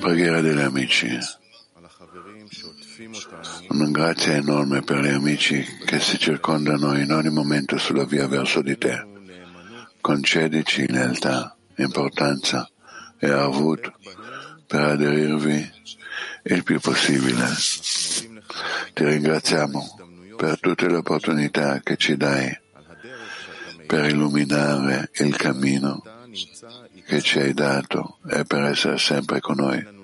Preghiera degli amici. Una grazia enorme per gli amici che si circondano in ogni momento sulla via verso di te. Concedici lealtà, importanza e avut per aderirvi il più possibile. Ti ringraziamo per tutte le opportunità che ci dai per illuminare il cammino che ci hai dato e per essere sempre con noi.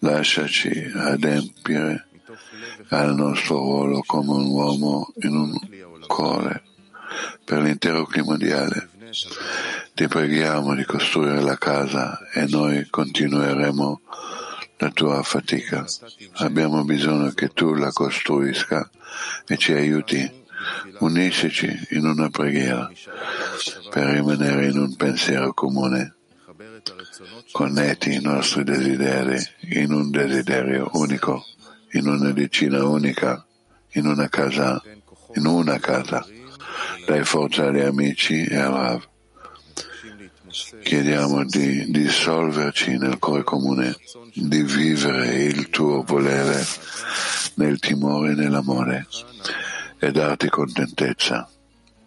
Lasciaci adempiere al nostro ruolo come un uomo in un cuore per l'intero clima mondiale. Ti preghiamo di costruire la casa e noi continueremo la tua fatica. Abbiamo bisogno che tu la costruisca e ci aiuti. Uniscici in una preghiera per rimanere in un pensiero comune. Connetti i nostri desideri in un desiderio unico, in una decina unica, in una casa, in una casa. Dai forza agli amici e al Rav. Chiediamo di dissolverci nel cuore comune, di vivere il tuo volere nel timore e nell'amore e darti contentezza.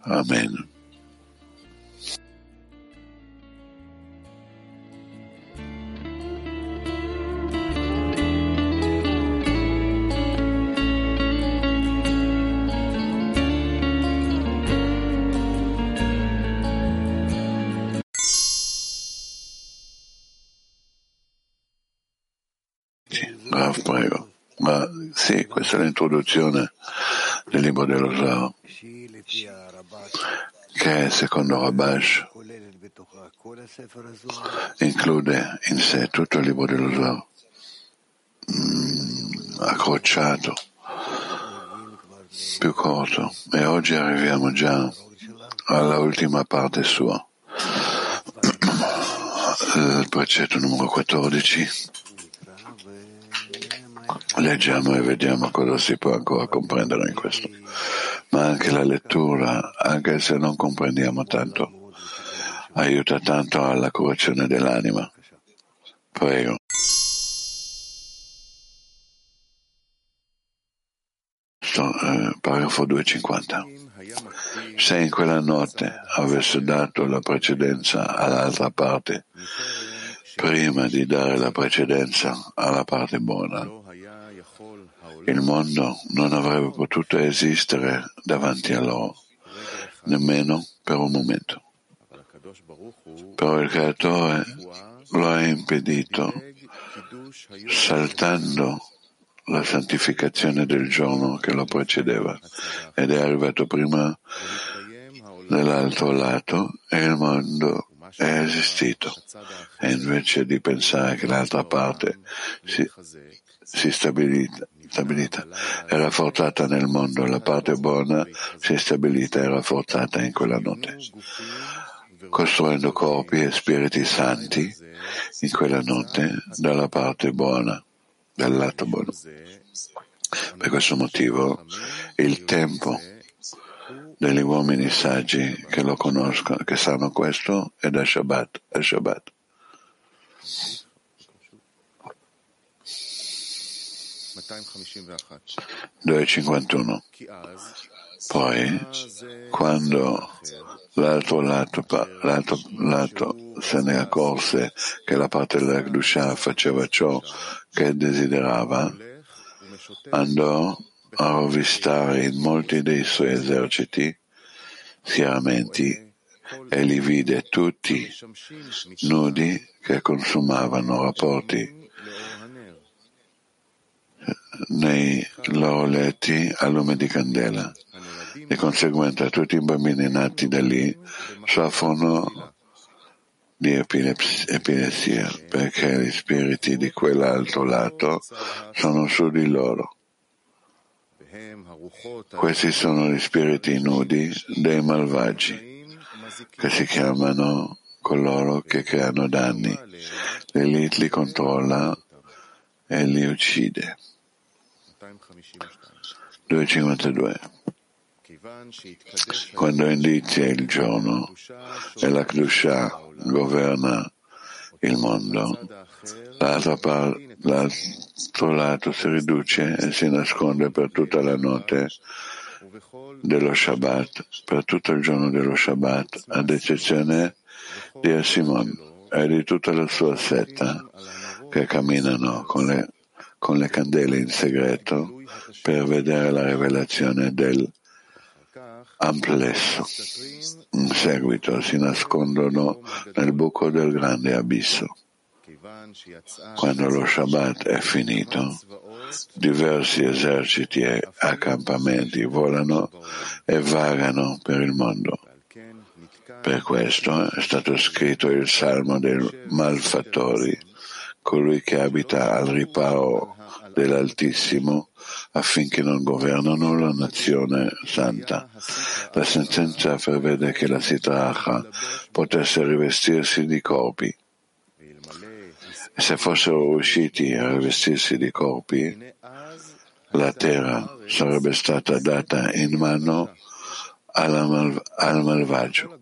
Amen. Rav, prego. Ma sì, questa è l'introduzione del libro dello Zohar, che secondo Rabash include in sé tutto il libro dello Zohar, mm, accrociato, più corto. E oggi arriviamo già alla ultima parte sua, il precetto numero 14. Leggiamo e vediamo cosa si può ancora comprendere in questo. Ma anche la lettura, anche se non comprendiamo tanto, aiuta tanto alla correzione dell'anima. Prego. Eh, paragrafo 250. Se in quella notte avesse dato la precedenza all'altra parte, prima di dare la precedenza alla parte buona, il mondo non avrebbe potuto esistere davanti a loro, nemmeno per un momento. Però il Creatore lo ha impedito saltando la santificazione del giorno che lo precedeva ed è arrivato prima dell'altro lato e il mondo è esistito. E invece di pensare che l'altra parte si, si stabilita, stabilita e rafforzata nel mondo, la parte buona si è stabilita e rafforzata in quella notte, costruendo corpi e spiriti santi in quella notte dalla parte buona, dal lato buono. Per questo motivo il tempo degli uomini saggi che lo conoscono, che sanno questo, è da Shabbat, è Shabbat. 251. Poi, quando l'altro lato, l'altro lato se ne accorse che la parte della Gdusha faceva ciò che desiderava, andò a rovistare in molti dei suoi eserciti, schieramenti, e li vide tutti nudi che consumavano rapporti nei loro letti a lume di candela. Di conseguenza tutti i bambini nati da lì soffrono di epilessia perché gli spiriti di quell'altro lato sono su di loro. Questi sono gli spiriti nudi dei malvagi che si chiamano coloro che creano danni. L'elite li controlla e li uccide. 252. Quando inizia il giorno e la Kdusha governa il mondo, l'altro, lato si riduce e si nasconde per tutta la notte dello Shabbat, per tutto il giorno dello Shabbat, ad eccezione di Asimon e di tutta la sua setta che camminano con le, con le candele in segreto per vedere la rivelazione del amplesso. In seguito si nascondono nel buco del grande abisso. Quando lo Shabbat è finito, diversi eserciti e accampamenti volano e vagano per il mondo. Per questo è stato scritto il salmo dei malfattori, colui che abita al riparo dell'Altissimo affinché non governano la nazione santa. La sentenza prevede che la Sitracha potesse rivestirsi di corpi. E se fossero riusciti a rivestirsi di corpi, la terra sarebbe stata data in mano al malvagio.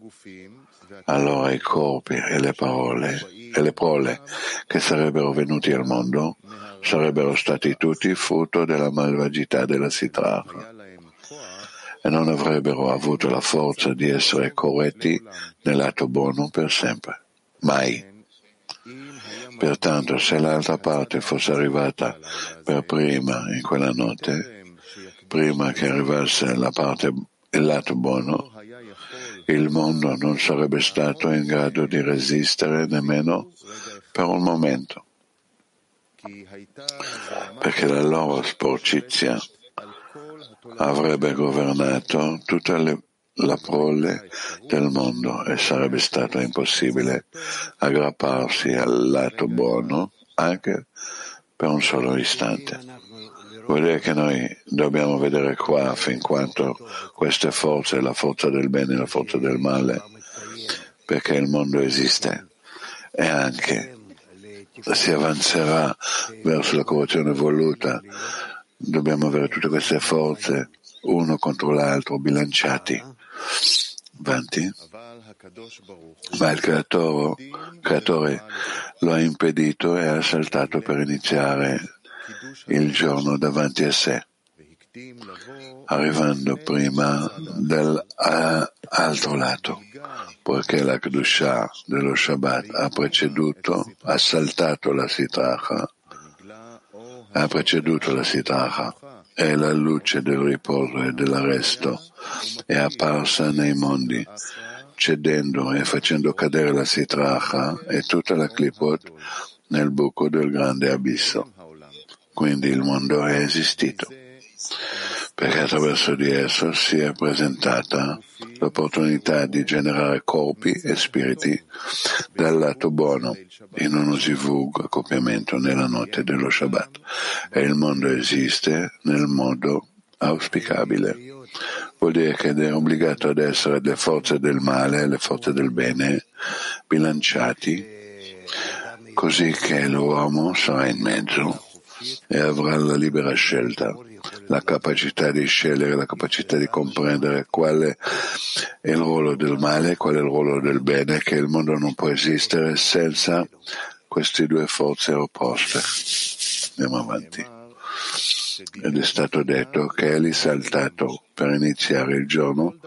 Allora i corpi e le parole e le prole che sarebbero venuti al mondo sarebbero stati tutti frutto della malvagità della Sitracha e non avrebbero avuto la forza di essere corretti nell'atto buono per sempre. Mai. Pertanto, se l'altra parte fosse arrivata per prima in quella notte, prima che arrivasse la parte, il lato buono, il mondo non sarebbe stato in grado di resistere nemmeno per un momento, perché la loro sporcizia avrebbe governato tutta le, la prole del mondo e sarebbe stato impossibile aggrapparsi al lato buono anche per un solo istante. Vuol dire che noi dobbiamo vedere qua fin quanto queste forze, la forza del bene e la forza del male, perché il mondo esiste e anche si avanzerà verso la corruzione voluta, dobbiamo avere tutte queste forze uno contro l'altro bilanciati. Avanti. Ma il creatore, creatore lo ha impedito e ha saltato per iniziare il giorno davanti a sé, arrivando prima dall'altro lato, poiché la Kedusha dello Shabbat ha preceduto, ha saltato la Sitracha, ha preceduto la Sitracha e la luce del riposo e dell'arresto è apparsa nei mondi, cedendo e facendo cadere la Sitracha e tutta la Klipot nel buco del grande abisso. Quindi il mondo è esistito, perché attraverso di esso si è presentata l'opportunità di generare corpi e spiriti dal lato buono in uno zivug accoppiamento nella notte dello Shabbat. E il mondo esiste nel modo auspicabile. Vuol dire che è obbligato ad essere le forze del male e le forze del bene bilanciati, così che l'uomo sarà in mezzo e avrà la libera scelta, la capacità di scegliere, la capacità di comprendere quale è il ruolo del male qual è il ruolo del bene, che il mondo non può esistere senza queste due forze opposte. Andiamo avanti. Ed è stato detto che egli saltato per iniziare il giorno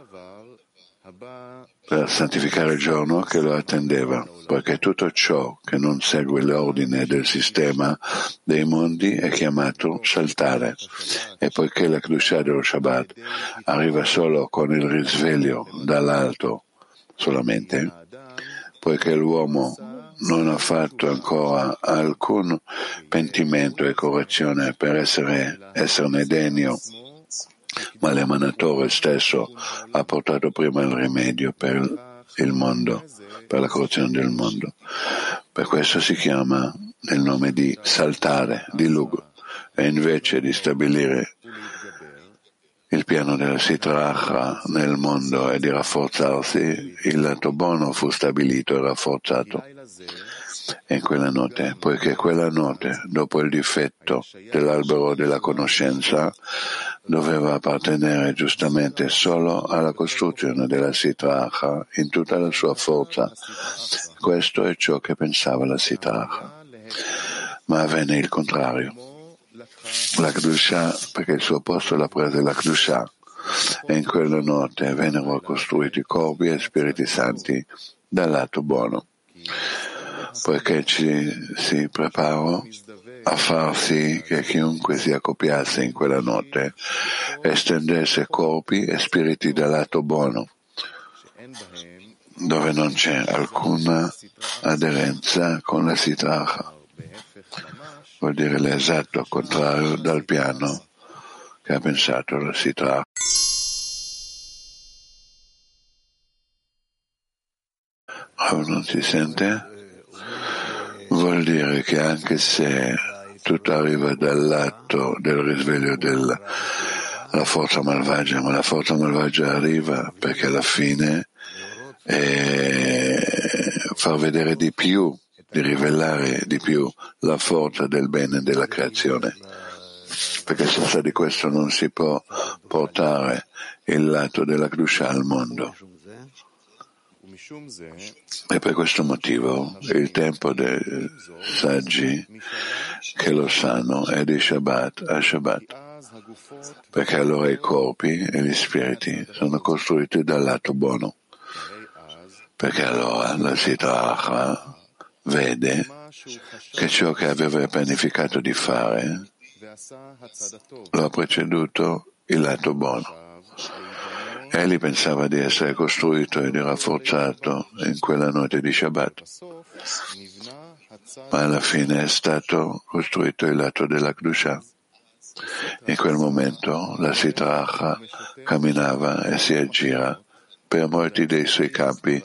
per santificare il giorno che lo attendeva, poiché tutto ciò che non segue l'ordine del sistema dei mondi è chiamato saltare, e poiché la Kedusha dello Shabbat arriva solo con il risveglio dall'alto solamente, poiché l'uomo non ha fatto ancora alcun pentimento e correzione per essere, esserne degno ma l'emanatore stesso ha portato prima il rimedio per il mondo, per la corruzione del mondo. Per questo si chiama il nome di saltare, di Lugo, e invece di stabilire il piano della Sitracha nel mondo e di rafforzarsi, il lato buono fu stabilito e rafforzato in quella notte, poiché quella notte, dopo il difetto dell'albero della conoscenza, doveva appartenere giustamente solo alla costruzione della Sitracha in tutta la sua forza. Questo è ciò che pensava la Sitracha. Ma avvenne il contrario. La Kdusha, perché il suo posto l'ha presa la Kdusha, e in quella notte vennero costruiti corpi e spiriti santi dal lato buono, poiché ci si preparò a far sì che chiunque si accoppiasse in quella notte estendesse corpi e spiriti dal lato buono, dove non c'è alcuna aderenza con la sitracha. Vuol dire l'esatto contrario dal piano che ha pensato la sitracha. Oh, non si sente? Vuol dire che anche se tutto arriva dal lato del risveglio della forza malvagia, ma la forza malvagia arriva perché alla fine è far vedere di più, di rivelare di più la forza del bene della creazione. Perché senza di questo non si può portare il lato della Kedusha al mondo. E per questo motivo il tempo dei saggi che lo sanno è di Shabbat a Shabbat, perché allora i corpi e gli spiriti sono costruiti dal lato buono, perché allora la Sitracha vede che ciò che aveva pianificato di fare lo ha preceduto il lato buono. Egli pensava di essere costruito e di rafforzato in quella notte di Shabbat, ma alla fine è stato costruito il lato della Kdusha. In quel momento la Sitracha camminava e si aggira per molti dei suoi campi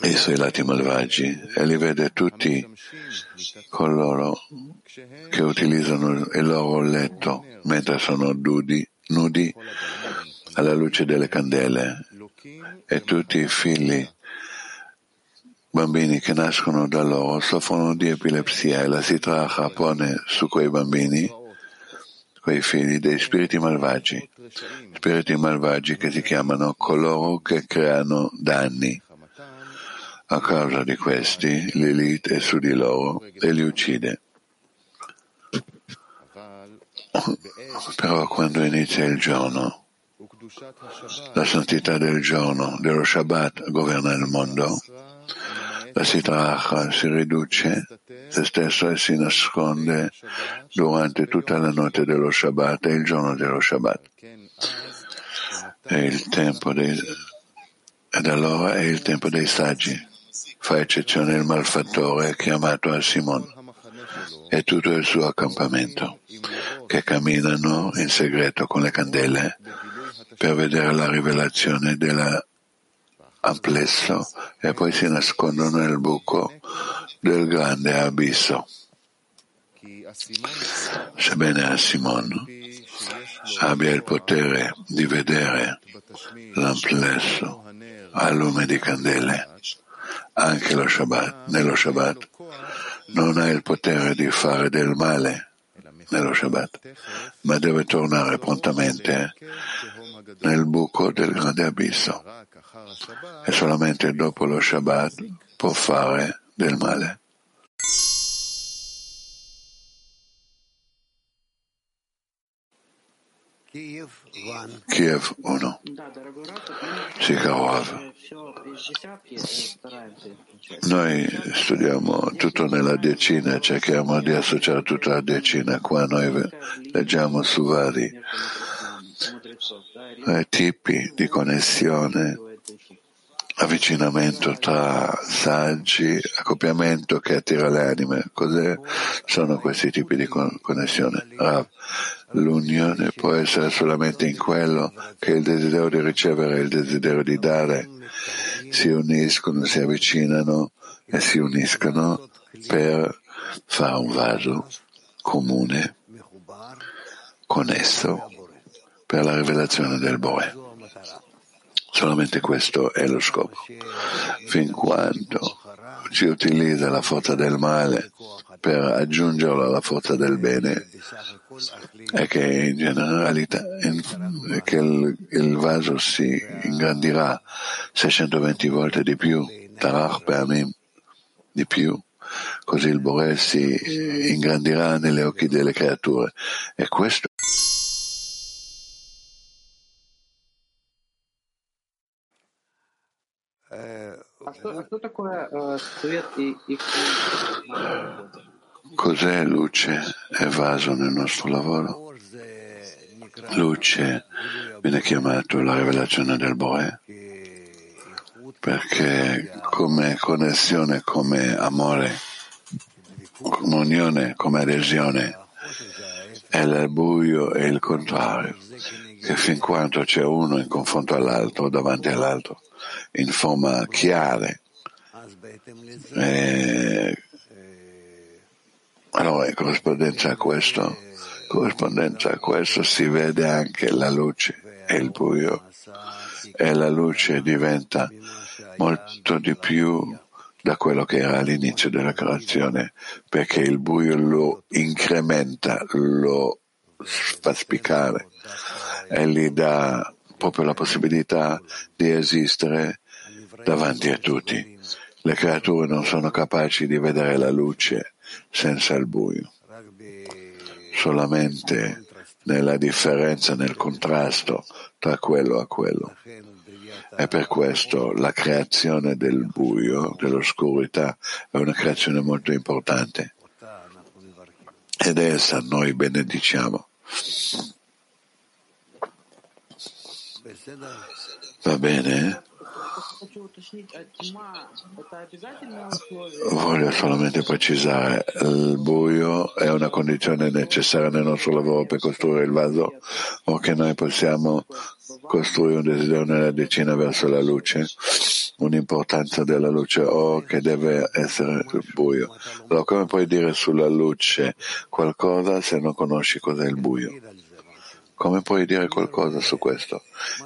e i suoi lati malvagi e li vede tutti coloro che utilizzano il loro letto mentre sono nudi, nudi alla luce delle candele e tutti i figli bambini che nascono da loro soffrono di epilessia e la sitracha pone su quei bambini, quei figli, dei spiriti malvagi, spiriti malvagi che si chiamano coloro che creano danni. A causa di questi, Lilith è su di loro e li uccide. Però quando inizia il giorno, la santità del giorno, dello Shabbat, governa il mondo. La sitracha si riduce se stesso e si nasconde durante tutta la notte dello Shabbat e il giorno dello Shabbat. È il tempo dei, ed allora è il tempo dei saggi. Fa eccezione il malfattore chiamato a Simon e tutto il suo accampamento, che camminano in segreto con le candele per vedere la rivelazione dell'amplesso e poi si nascondono nel buco del grande abisso. Sebbene Asimon abbia il potere di vedere l'amplesso a lume di candele, anche lo Shabbat, nello Shabbat non ha il potere di fare del male nello Shabbat, ma deve tornare prontamente nel buco del grande abisso e solamente dopo lo Shabbat può fare del male. Kiev 1. Sì, caro Rav. Noi studiamo tutto nella decina, cerchiamo di associare tutta la decina. Qua noi leggiamo su vari eh, tipi di connessione, avvicinamento tra saggi, accoppiamento che attira le anime. Cos'è? Sono questi tipi di connessione. Rav, l'unione può essere solamente in quello che il desiderio di ricevere e il desiderio di dare si uniscono, si avvicinano e si uniscono per fare un vaso comune, connesso per la rivelazione del Boe. Solamente questo è lo scopo. Fin quando ci utilizza la forza del male per aggiungerlo alla forza del bene è che in generalità in, che il, il, vaso si ingrandirà 620 volte di più, Tarach Peamim, di più, così il Bore si ingrandirà negli occhi delle creature. E questo А что, а что такое э, свет и, и Cos'è luce e vaso nel nostro lavoro? Luce viene chiamato la rivelazione del Boe perché come connessione, come amore, come unione, come adesione è il buio e il contrario, che fin quanto c'è uno in confronto all'altro, davanti all'altro, in forma chiare, e allora in corrispondenza a questo, corrispondenza a questo si vede anche la luce e il buio. E la luce diventa molto di più da quello che era all'inizio della creazione perché il buio lo incrementa, lo fa spiccare e gli dà proprio la possibilità di esistere davanti a tutti. Le creature non sono capaci di vedere la luce senza il buio. Solamente nella differenza, nel contrasto tra quello a quello. E per questo la creazione del buio, dell'oscurità, è una creazione molto importante. Ed essa noi benediciamo. Va bene? Voglio solamente precisare, il buio è una condizione necessaria nel nostro lavoro per costruire il vaso o che noi possiamo costruire un desiderio nella decina verso la luce, un'importanza della luce o che deve essere il buio. Allora come puoi dire sulla luce qualcosa se non conosci cos'è il buio? Come puoi dire qualcosa su questo?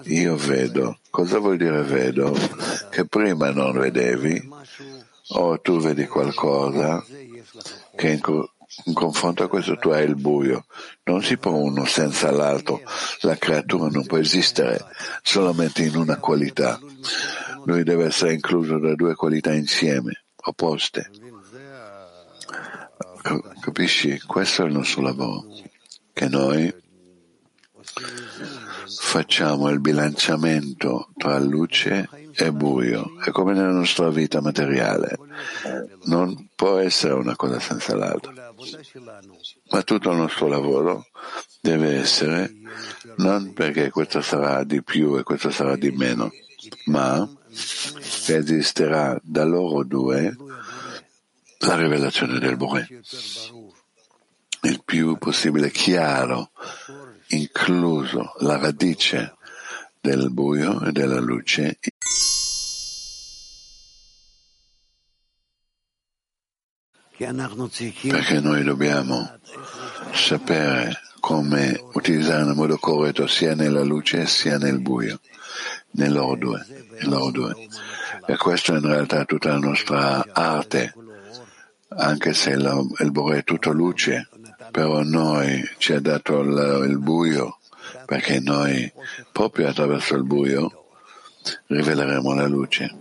Io vedo. Cosa vuol dire vedo? Che prima non vedevi o tu vedi qualcosa che in, co- in confronto a questo tu hai il buio. Non si può uno senza l'altro. La creatura non può esistere solamente in una qualità. Lui deve essere incluso da due qualità insieme, opposte. Capisci? Questo è il nostro lavoro. Che noi facciamo il bilanciamento tra luce e buio. È come nella nostra vita materiale. Non può essere una cosa senza l'altra. Ma tutto il nostro lavoro deve essere non perché questo sarà di più e questo sarà di meno, ma esisterà da loro due la rivelazione del Bore. Il più possibile chiaro incluso la radice del buio e della luce perché noi dobbiamo sapere come utilizzare nel modo corretto sia nella luce sia nel buio, nei loro due, loro due. E questa in realtà è tutta la nostra arte, anche se il, il Bore è tutto luce, però noi ci ha dato il, il buio perché noi proprio attraverso il buio riveleremo la luce.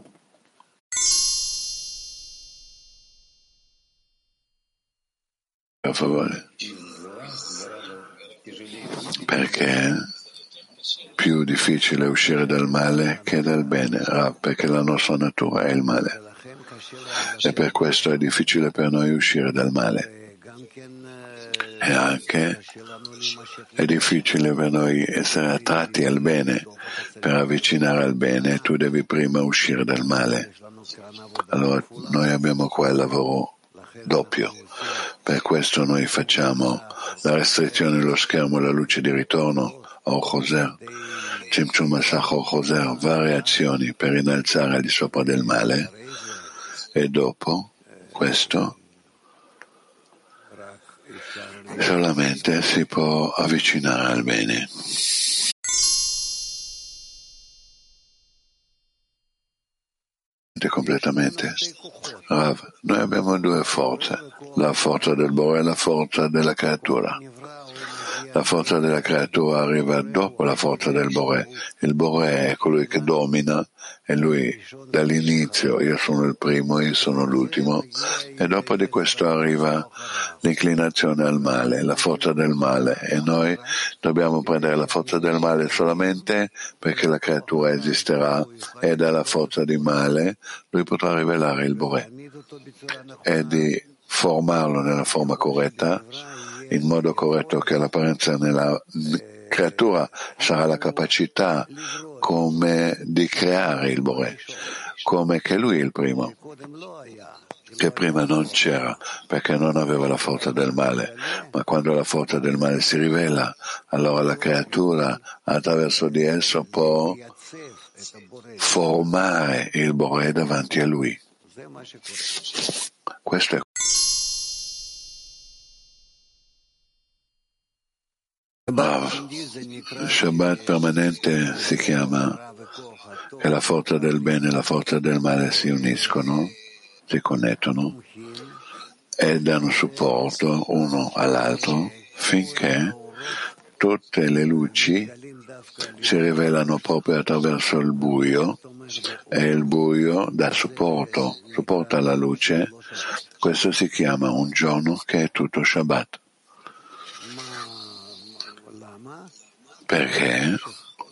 Per favore. Perché più difficile uscire dal male che dal bene, perché la nostra natura è il male. E per questo è difficile per noi uscire dal male e anche è difficile per noi essere attratti al bene. Per avvicinare al bene tu devi prima uscire dal male. Allora noi abbiamo qua il lavoro doppio. Per questo noi facciamo la restrizione dello schermo la luce di ritorno, o Choser, Cimcium Asach o Choser, varie azioni per innalzare al di sopra del male e dopo questo solamente si può avvicinare al bene. Completamente. Rav, noi abbiamo due forze. la forza del Bore è la forza della creatura. La forza della creatura arriva dopo la forza del Bore. Il Bore è colui che domina e lui dall'inizio, io sono il primo, io sono l'ultimo e dopo di questo arriva l'inclinazione al male, la forza del male e noi dobbiamo prendere la forza del male solamente perché la creatura esisterà e dalla forza di male lui potrà rivelare il Bore e di formarlo nella forma corretta in modo corretto che l'apparenza nella creatura sarà la capacità come di creare il Bore, come che lui è il primo, che prima non c'era perché non aveva la forza del male, ma quando la forza del male si rivela, allora la creatura attraverso di esso può formare il Bore davanti a lui. Questo è Shabbat permanente si chiama che la forza del bene e la forza del male si uniscono, si connettono e danno supporto uno all'altro finché tutte le luci si rivelano proprio attraverso il buio e il buio dà supporto, supporta alla luce. Questo si chiama un giorno che è tutto Shabbat. Perché?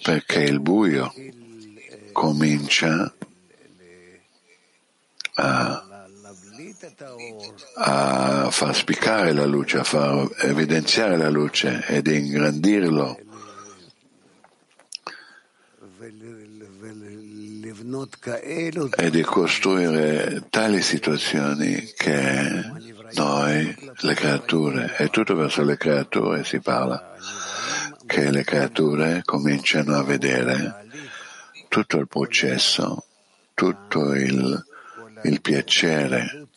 Perché il buio comincia a, a far spiccare la luce, a far evidenziare la luce ed ingrandirlo. e di costruire tali situazioni che noi, le creature, e tutto verso le creature si parla, che le creature cominciano a vedere tutto il processo, tutto il, il piacere,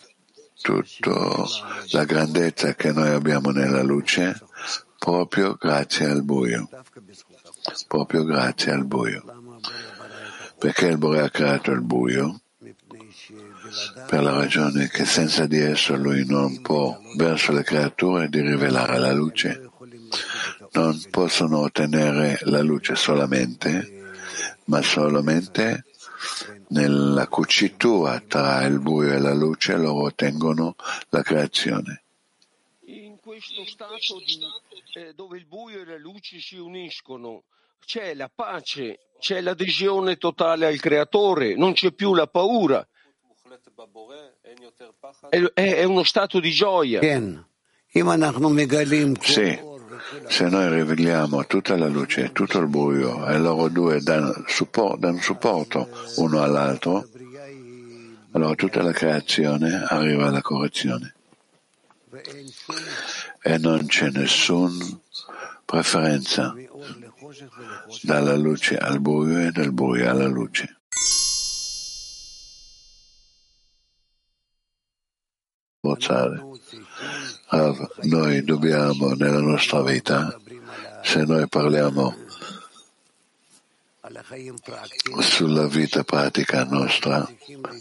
tutta la grandezza che noi abbiamo nella luce proprio grazie al buio, proprio grazie al buio. Perché il Bore ha creato il buio? Per la ragione che senza di esso lui non può verso le creature di rivelare la luce non possono ottenere la luce solamente, ma solamente nella cucitura tra il buio e la luce loro ottengono la creazione. In questo stato di, eh, dove il buio e la luce si uniscono, c'è la pace, c'è l'adesione totale al creatore, non c'è più la paura. È, è, è uno stato di gioia. Sì, se noi riveliamo tutta la luce e tutto il buio e loro due danno, support, danno supporto uno all'altro, allora tutta la creazione arriva alla correzione. E non c'è nessuna preferenza dalla luce al buio e dal buio alla luce. Noi dobbiamo nella nostra vita, se noi parliamo sulla vita pratica nostra,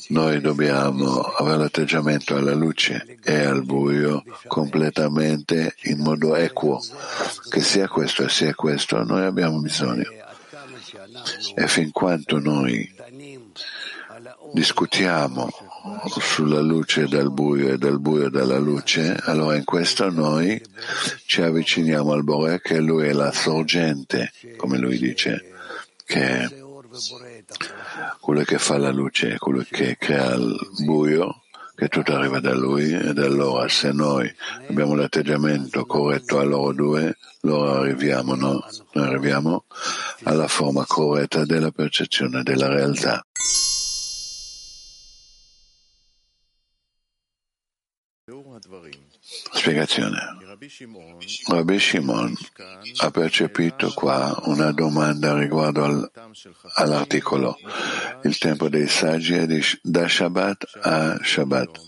noi dobbiamo avere l'atteggiamento alla luce e al buio completamente in modo equo, che sia questo sia questo, noi abbiamo bisogno. E fin quanto noi discutiamo sulla luce dal buio e dal buio dalla luce, allora in questo noi ci avviciniamo al Bore che lui è la sorgente, come lui dice, che è quello che fa la luce, quello che crea il buio, che tutto arriva da lui ed allora se noi abbiamo l'atteggiamento corretto a loro due, loro arriviamo, no? arriviamo alla forma corretta della percezione della realtà. Spiegazione. Rabbi Shimon ha percepito qua una domanda riguardo al, all'articolo. Il tempo dei saggi è di, da Shabbat a Shabbat,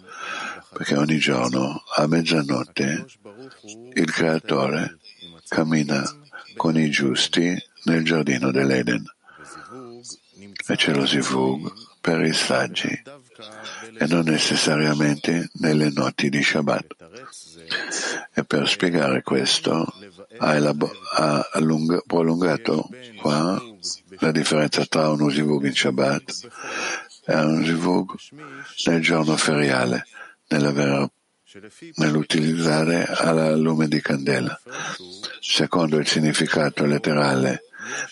perché ogni giorno a mezzanotte il Creatore cammina con i giusti nel giardino dell'Eden e c'è lo zivug per i saggi e non necessariamente nelle notti di Shabbat. E per spiegare questo ha, elab- ha allung- prolungato qua la differenza tra un usivug in Shabbat e un usivug nel giorno feriale, nell'utilizzare alla lume di candela. Secondo il significato letterale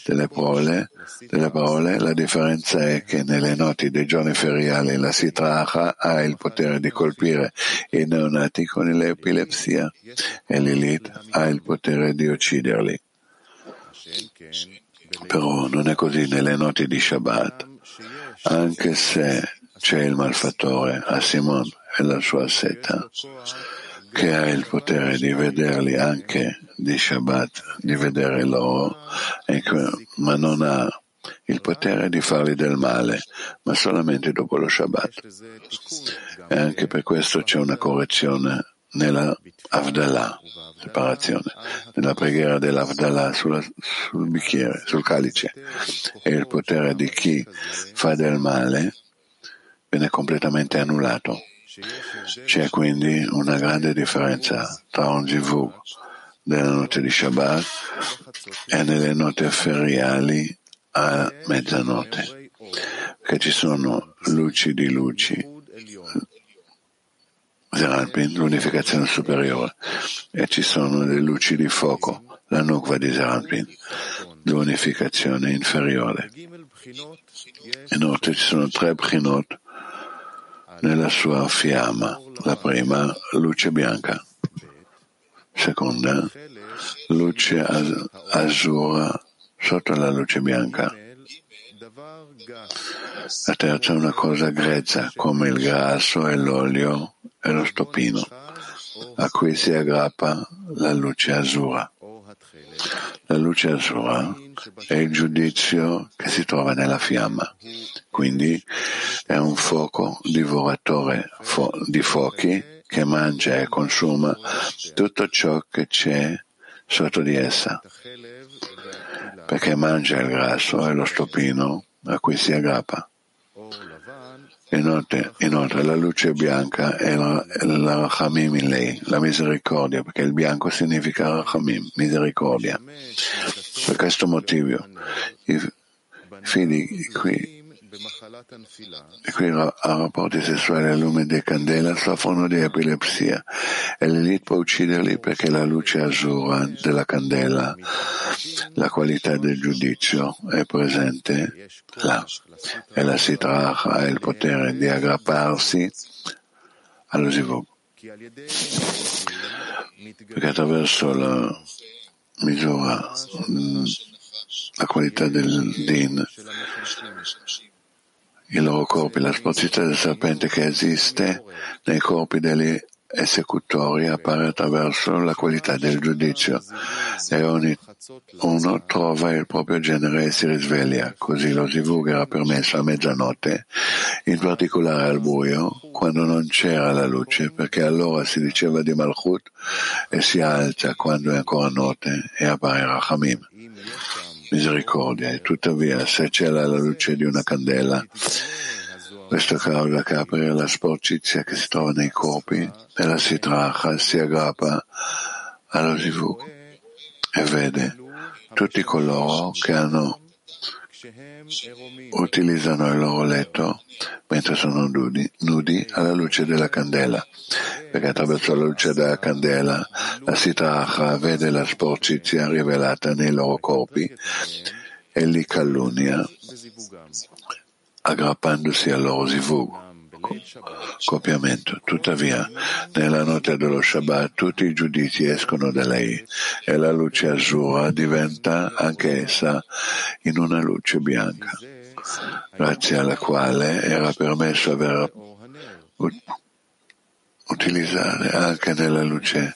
delle parole, delle parole, la differenza è che nelle noti dei giorni feriali la sitraha ha il potere di colpire i neonati con l'epilessia e Lilith ha il potere di ucciderli. Però non è così nelle noti di Shabbat. Anche se c'è il malfattore, a Simon e la sua seta, che ha il potere di vederli anche di Shabbat, di vedere loro, ma non ha il potere di farli del male, ma solamente dopo lo Shabbat. E anche per questo c'è una correzione nella Avdallah, separazione, nella preghiera dell'Avdallah sul bicchiere, sul calice. E il potere di chi fa del male viene completamente annullato. C'è quindi una grande differenza tra un zivug della notte di Shabbat e nelle note feriali a mezzanotte, perché ci sono luci di luci, Zeranpin, l'unificazione superiore, e ci sono le luci di fuoco, la nukva di Zeranpin, l'unificazione inferiore. Inoltre ci sono tre bchinot nella sua fiamma. La prima, luce bianca. Seconda, luce azzurra sotto la luce bianca. La terza è una cosa grezza, come il grasso e l'olio e lo stoppino, a cui si aggrappa la luce azzurra. La luce azzurra è il giudizio che si trova nella fiamma, quindi è un fuoco divoratore di fuochi che mangia e consuma tutto ciò che c'è sotto di essa, perché mangia il grasso e lo stoppino a cui si aggrappa. Inoltre, inoltre, la luce bianca è la, la Rachamim in lei, la misericordia, perché il bianco significa Rachamim, misericordia. Per questo motivo i figli qui, qui a rapporti sessuali a lume di candela soffrono di epilepsia. E l'elite può ucciderli perché la luce azzurra della candela, la qualità del giudizio è presente là. E la Sitrach ha il potere di aggrapparsi allo Zivug. Perché attraverso la misura, la qualità del Din, i loro corpi, la sporcità del serpente che esiste nei corpi degli esecutori appare attraverso la qualità del giudizio e ogni uno trova il proprio genere e si risveglia. Così lo zivug era permesso a mezzanotte, in particolare al buio, quando non c'era la luce, perché allora si diceva di Malchut e si alza quando è ancora notte e appare Rachamim. Misericordia, e tuttavia se c'è la luce di una candela, questo causa che apre la sporcizia che si trova nei corpi e la si aggrappa allo zivug e vede tutti coloro che hanno, utilizzano il loro letto mentre sono nudi, nudi alla luce della candela, perché attraverso la luce della candela la sitracha vede la sporcizia rivelata nei loro corpi e li calunnia aggrappandosi al loro zivug copiamento. Tuttavia, nella notte dello Shabbat tutti i giudizi escono da lei e la luce azzurra diventa anche essa in una luce bianca, grazie alla quale era permesso aver utilizzare anche nella luce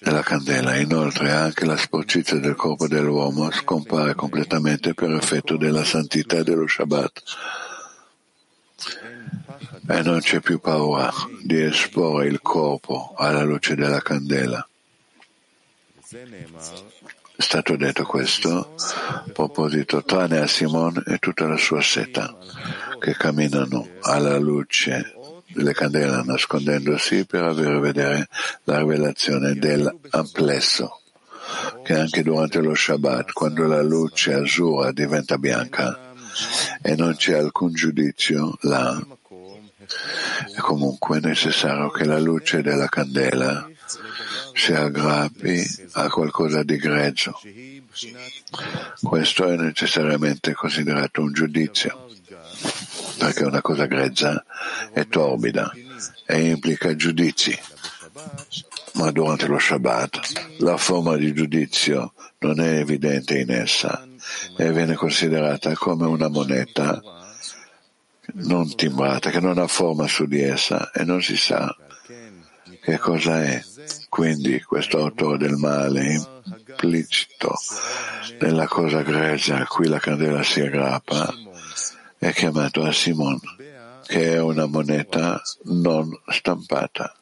della candela. Inoltre anche la sporcizia del corpo dell'uomo scompare completamente per effetto della santità dello Shabbat e non c'è più paura di esporre il corpo alla luce della candela. È stato detto questo a proposito tranne a Simon e tutta la sua seta che camminano alla luce delle candele nascondendosi per avere vedere la rivelazione dell'amplesso che anche durante lo Shabbat, quando la luce azzurra diventa bianca e non c'è alcun giudizio là, è comunque necessario che la luce della candela si aggrappi a qualcosa di grezzo. Questo è necessariamente considerato un giudizio, perché una cosa grezza è torbida e implica giudizi. Ma durante lo Shabbat la forma di giudizio non è evidente in essa e viene considerata come una moneta non timbrata, che non ha forma su di essa e non si sa che cosa è. Quindi questo autore del male implicito nella cosa grezza a cui la candela si aggrappa è chiamato a Simon, che è una moneta non stampata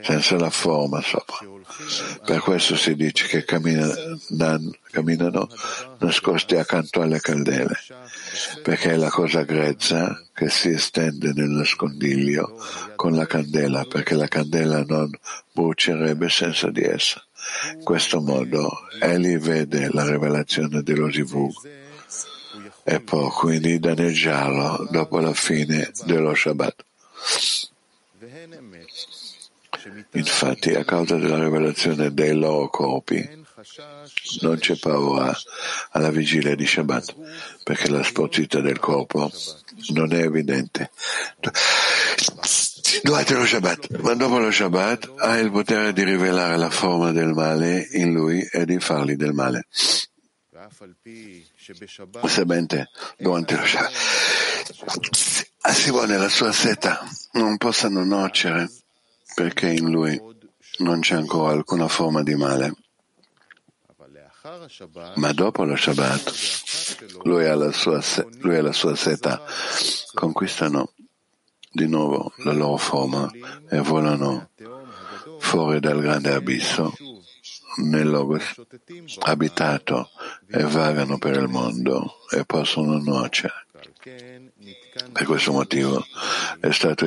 senza la forma sopra. Per questo si dice che camminano, nascosti accanto alle candele, perché è la cosa grezza che si estende nel nascondiglio con la candela, perché la candela non brucierebbe senza di essa. In questo modo egli vede la rivelazione dello Zivug e può quindi danneggiarlo dopo la fine dello Shabbat. Infatti, a causa della rivelazione dei loro corpi, non c'è paura alla vigilia di Shabbat, perché la sporcizia del corpo non è evidente. Durante lo Shabbat, ma dopo lo Shabbat ha il potere di rivelare la forma del male in lui e di fargli del male. Sebbene durante lo Shabbat e la sua seta non possano nocere perché in lui non c'è ancora alcuna forma di male. Ma dopo lo Shabbat, lui e la sua, lui la sua seta conquistano di nuovo la loro forma e volano fuori dal grande abisso nel logos abitato e vagano per il mondo e possono nuocere. Per questo motivo è stato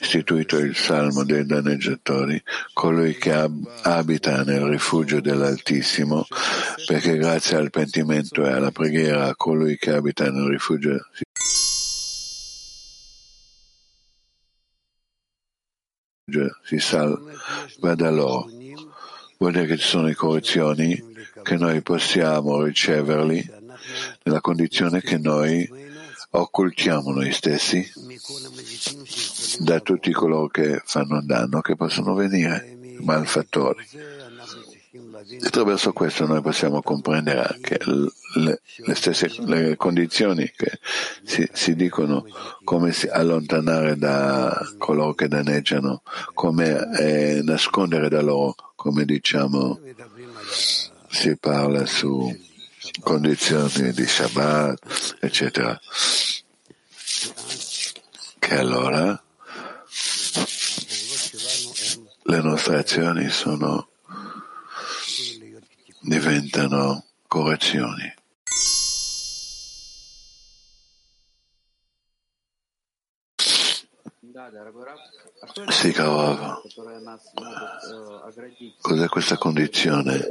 istituito il salmo dei danneggiatori, colui che ab- abita nel rifugio dell'Altissimo, perché grazie al pentimento e alla preghiera colui che abita nel rifugio si salva da loro. Vuol dire che ci sono le correzioni che noi possiamo riceverli nella condizione che noi occultiamo noi stessi da tutti coloro che fanno danno, che possono venire, malfattori. E attraverso questo noi possiamo comprendere che le, le stesse le condizioni che si, si, dicono come si allontanare da coloro che danneggiano, come eh, nascondere da loro, come diciamo, si parla su condizioni di Shabbat, eccetera. Che allora le nostre azioni sono, diventano correzioni. Sì, caro cos'è questa condizione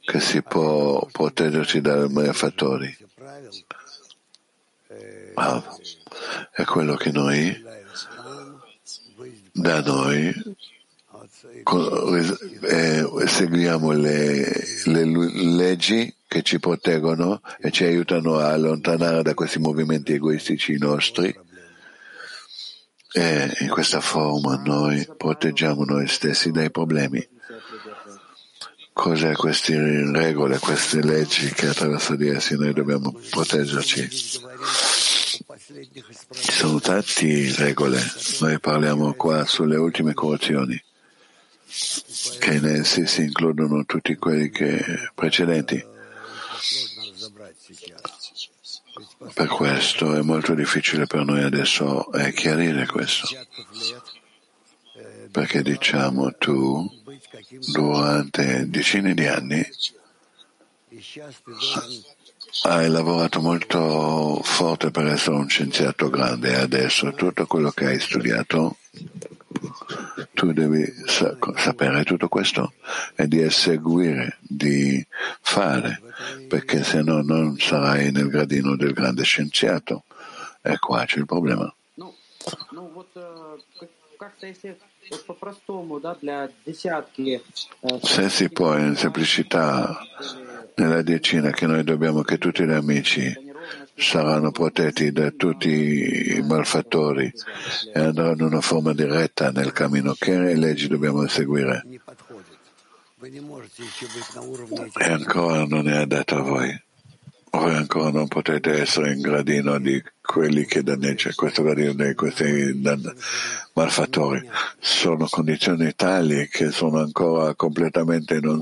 che si può proteggerci dai malfattori? Ah, è quello che noi, da noi, eh, seguiamo le, le leggi che ci proteggono e ci aiutano a allontanare da questi movimenti egoistici nostri e in questa forma noi proteggiamo noi stessi dai problemi. Cos'è queste regole, queste leggi che attraverso di essi noi dobbiamo proteggerci? Ci sono tante regole, noi parliamo qua sulle ultime correzioni, che in essi si includono tutti quelli precedenti. Per questo è molto difficile per noi adesso eh, chiarire questo. Perché diciamo tu, durante decine di anni, hai lavorato molto forte per essere un scienziato grande e adesso tutto quello che hai studiato, tu devi sa- sapere tutto questo e di eseguire, di fare, perché se no non sarai nel gradino del grande scienziato. E qua c'è il problema. Se si può in semplicità nella decina che noi dobbiamo che tutti gli amici saranno protetti da tutti i malfattori e andranno in una forma diretta nel cammino. Che leggi dobbiamo seguire? E ancora non è adatto a voi. Voi ancora non potete essere in gradino di quelli che danneggiano, questo gradino di questi dan- malfattori. Sono condizioni tali che sono ancora completamente non.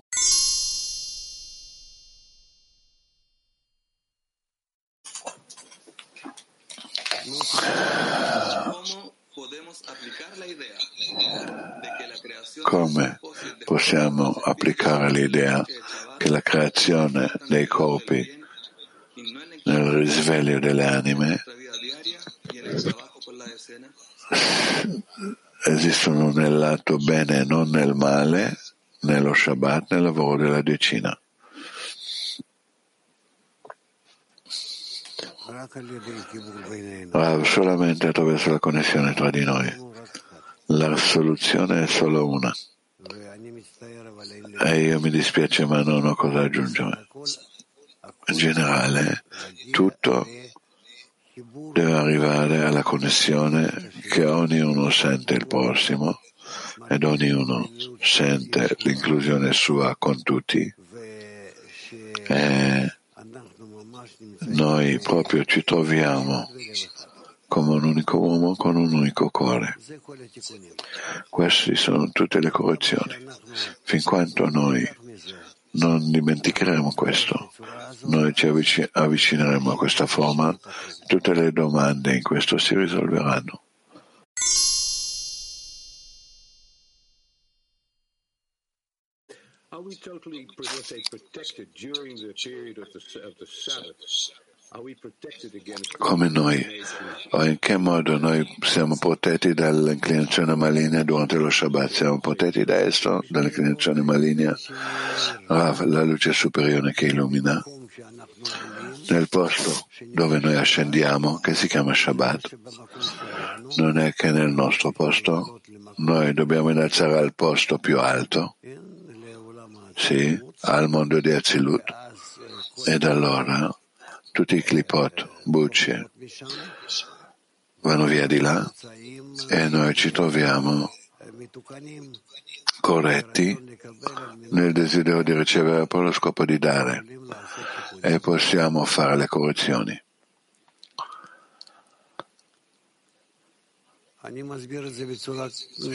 come possiamo applicare l'idea che la creazione dei corpi nel risveglio delle anime esistono nel lato bene e non nel male, nello Shabbat, nel lavoro della decina. solamente attraverso la connessione tra di noi. La soluzione è solo una. E io mi dispiace ma non ho cosa aggiungere. In generale, tutto deve arrivare alla connessione che ognuno sente il prossimo ed ognuno sente l'inclusione sua con tutti. E noi proprio ci troviamo come un unico uomo con un unico cuore. Queste sono tutte le correzioni. Fin quanto noi non dimenticheremo questo, noi ci avvicineremo a questa forma, tutte le domande in questo si risolveranno. Are we totally, let's say, protected during the period of the, of the Sabbath come noi, o in che modo noi siamo protetti dall'inclinazione maligna durante lo Shabbat, siamo protetti da esso, dall'inclinazione maligna, la luce superiore che illumina, nel posto dove noi ascendiamo, che si chiama Shabbat. Non è che nel nostro posto. Noi dobbiamo innalzare al posto più alto, sì, al mondo di Azilut, ed allora tutti i clipot, bucce, vanno via di là e noi ci troviamo corretti nel desiderio di ricevere per lo scopo di dare e possiamo fare le correzioni.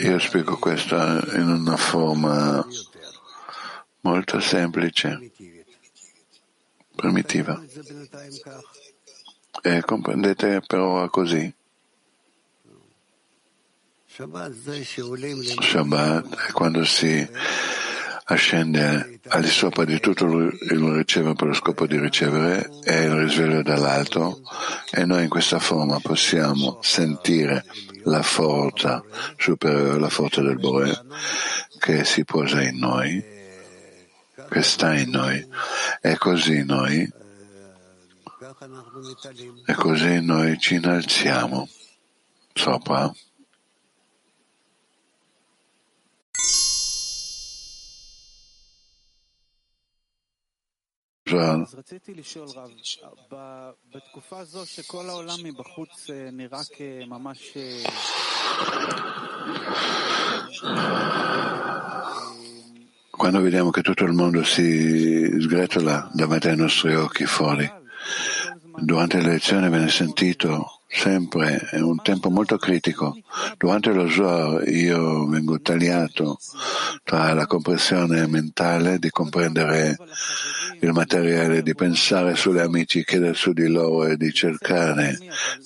Io spiego questo in una forma molto semplice primitiva. E eh, comprendete per ora così. Shabbat è quando si ascende al di sopra di tutto il ricevere per lo scopo di ricevere e il risveglio dall'alto e noi in questa forma possiamo sentire la forza superiore, la forza del Bore che si posa in noi che sta in noi e così noi, כך אנחנו מתעלים. e così noi ci innalziamo sopra. Già, אז רציתי לשאול רב, ב- בתקופה זו שכל העולם מבחוץ אה, נראה כממש... Quando vediamo che tutto il mondo si sgretola davanti ai nostri occhi fuori, durante le lezioni viene sentito sempre, è un tempo molto critico. Durante lo Zohar io vengo tagliato tra la comprensione mentale di comprendere il materiale, di pensare sugli amici, chiedere su di loro e di cercare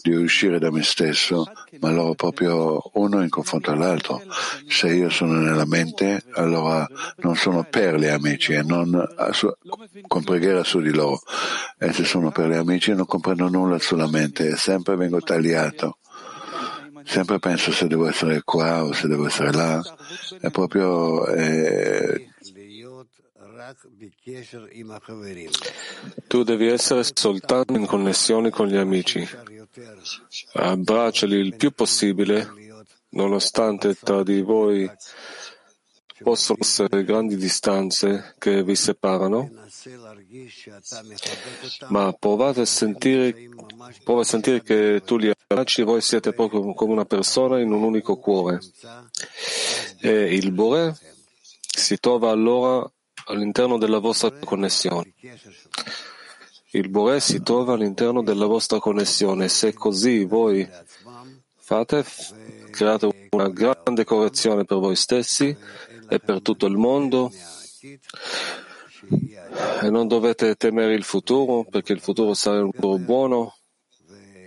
di uscire da me stesso, ma loro proprio uno in confronto all'altro. Se io sono nella mente, allora non sono per gli amici e non con preghiera su di loro. E se sono per gli amici non comprendo nulla sulla mente e sempre vengo tagliato. Sempre penso se devo essere qua o se devo essere là. È proprio eh, tu devi essere soltanto in connessione con gli amici. Abbracciali il più possibile, nonostante tra di voi possono essere grandi distanze che vi separano, ma provate a sentire, prova a sentire che tu li abbracci voi siete proprio come una persona in un unico cuore. E il Bore si trova allora all'interno della vostra connessione. Il Bore si trova all'interno della vostra connessione. Se così voi fate, create una grande correzione per voi stessi e per tutto il mondo e non dovete temere il futuro perché il futuro sarà un futuro buono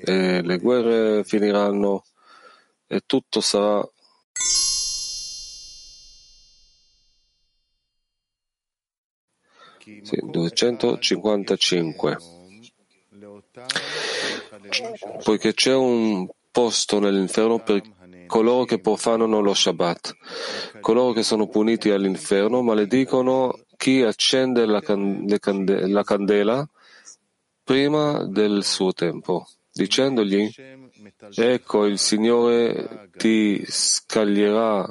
e le guerre finiranno e tutto sarà Sì, 255. Poiché c'è un posto nell'inferno per coloro che profanano lo Shabbat. Coloro che sono puniti all'inferno maledicono chi accende la, cande- la candela prima del suo tempo, dicendogli ecco il Signore ti scaglierà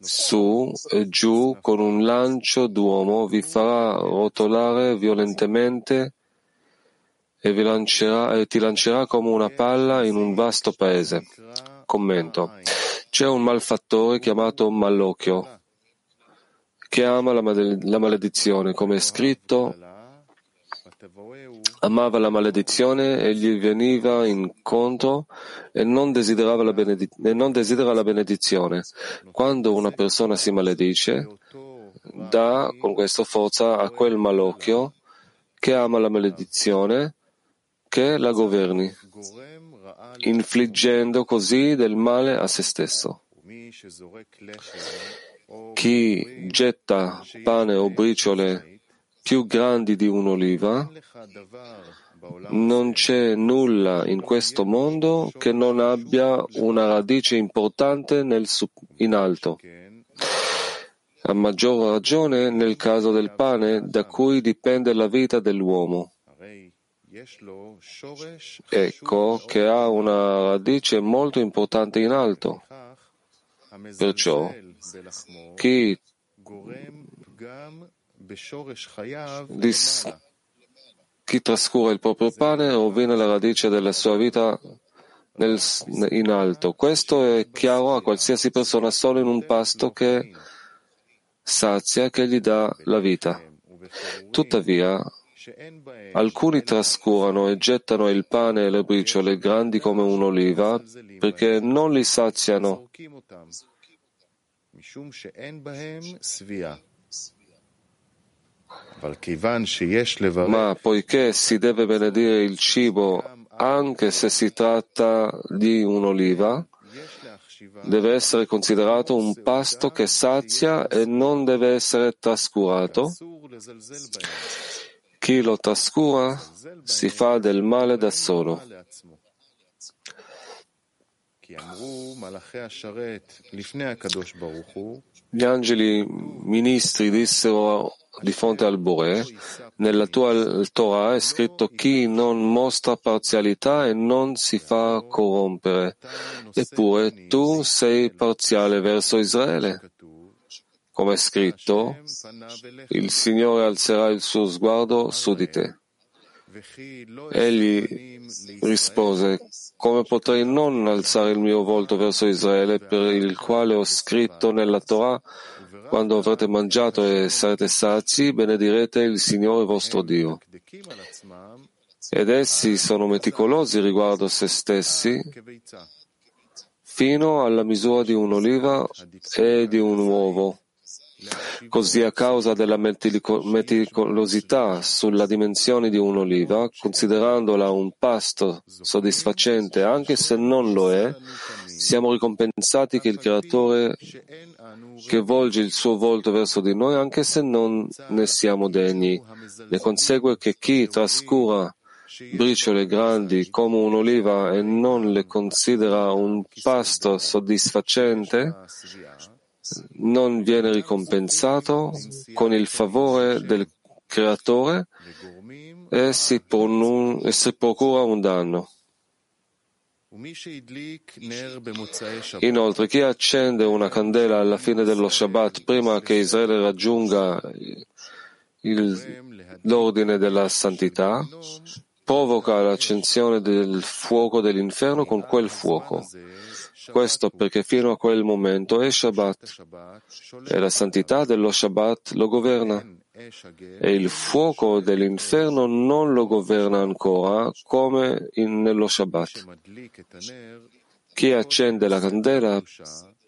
su e giù con un lancio d'uomo, vi farà rotolare violentemente e, lancerà, e ti lancerà come una palla in un vasto paese. Commento. C'è un malfattore chiamato Malocchio che ama la maledizione, come è scritto amava la maledizione e gli veniva incontro e non, la benediz- e non desidera la benedizione. Quando una persona si maledice, dà con questa forza a quel malocchio che ama la maledizione che la governi, infliggendo così del male a se stesso. Chi getta pane o briciole più grandi di un'oliva, non c'è nulla in questo mondo che non abbia una radice importante nel, in alto. A maggior ragione nel caso del pane da cui dipende la vita dell'uomo. Ecco che ha una radice molto importante in alto. Perciò chi chi trascura il proprio pane rovina la radice della sua vita nel, in alto. Questo è chiaro a qualsiasi persona solo in un pasto che sazia, che gli dà la vita. Tuttavia, alcuni trascurano e gettano il pane e le briciole grandi come un'oliva perché non li saziano ma poiché si deve benedire il cibo anche se si tratta di un'oliva, deve essere considerato un pasto che sazia e non deve essere trascurato. Chi lo trascura si fa del male da solo. Gli angeli ministri dissero di fronte al Bore, nella tua Torah è scritto chi non mostra parzialità e non si fa corrompere. Eppure tu sei parziale verso Israele. Come è scritto, il Signore alzerà il suo sguardo su di te. Egli rispose, come potrei non alzare il mio volto verso Israele per il quale ho scritto nella Torah quando avrete mangiato e sarete sazi, benedirete il Signore vostro Dio. Ed essi sono meticolosi riguardo a se stessi fino alla misura di un'oliva e di un uovo. Così a causa della meticolosità sulla dimensione di un'oliva, considerandola un pasto soddisfacente anche se non lo è, siamo ricompensati che il Creatore che volge il suo volto verso di noi anche se non ne siamo degni. Ne consegue che chi trascura briciole grandi come un'oliva e non le considera un pasto soddisfacente, non viene ricompensato con il favore del Creatore e si, pronun- e si procura un danno. Inoltre, chi accende una candela alla fine dello Shabbat prima che Israele raggiunga il- l'ordine della santità, provoca l'accensione del fuoco dell'inferno con quel fuoco. Questo perché fino a quel momento è Shabbat e la santità dello Shabbat lo governa e il fuoco dell'inferno non lo governa ancora come in- nello Shabbat. Chi accende la candela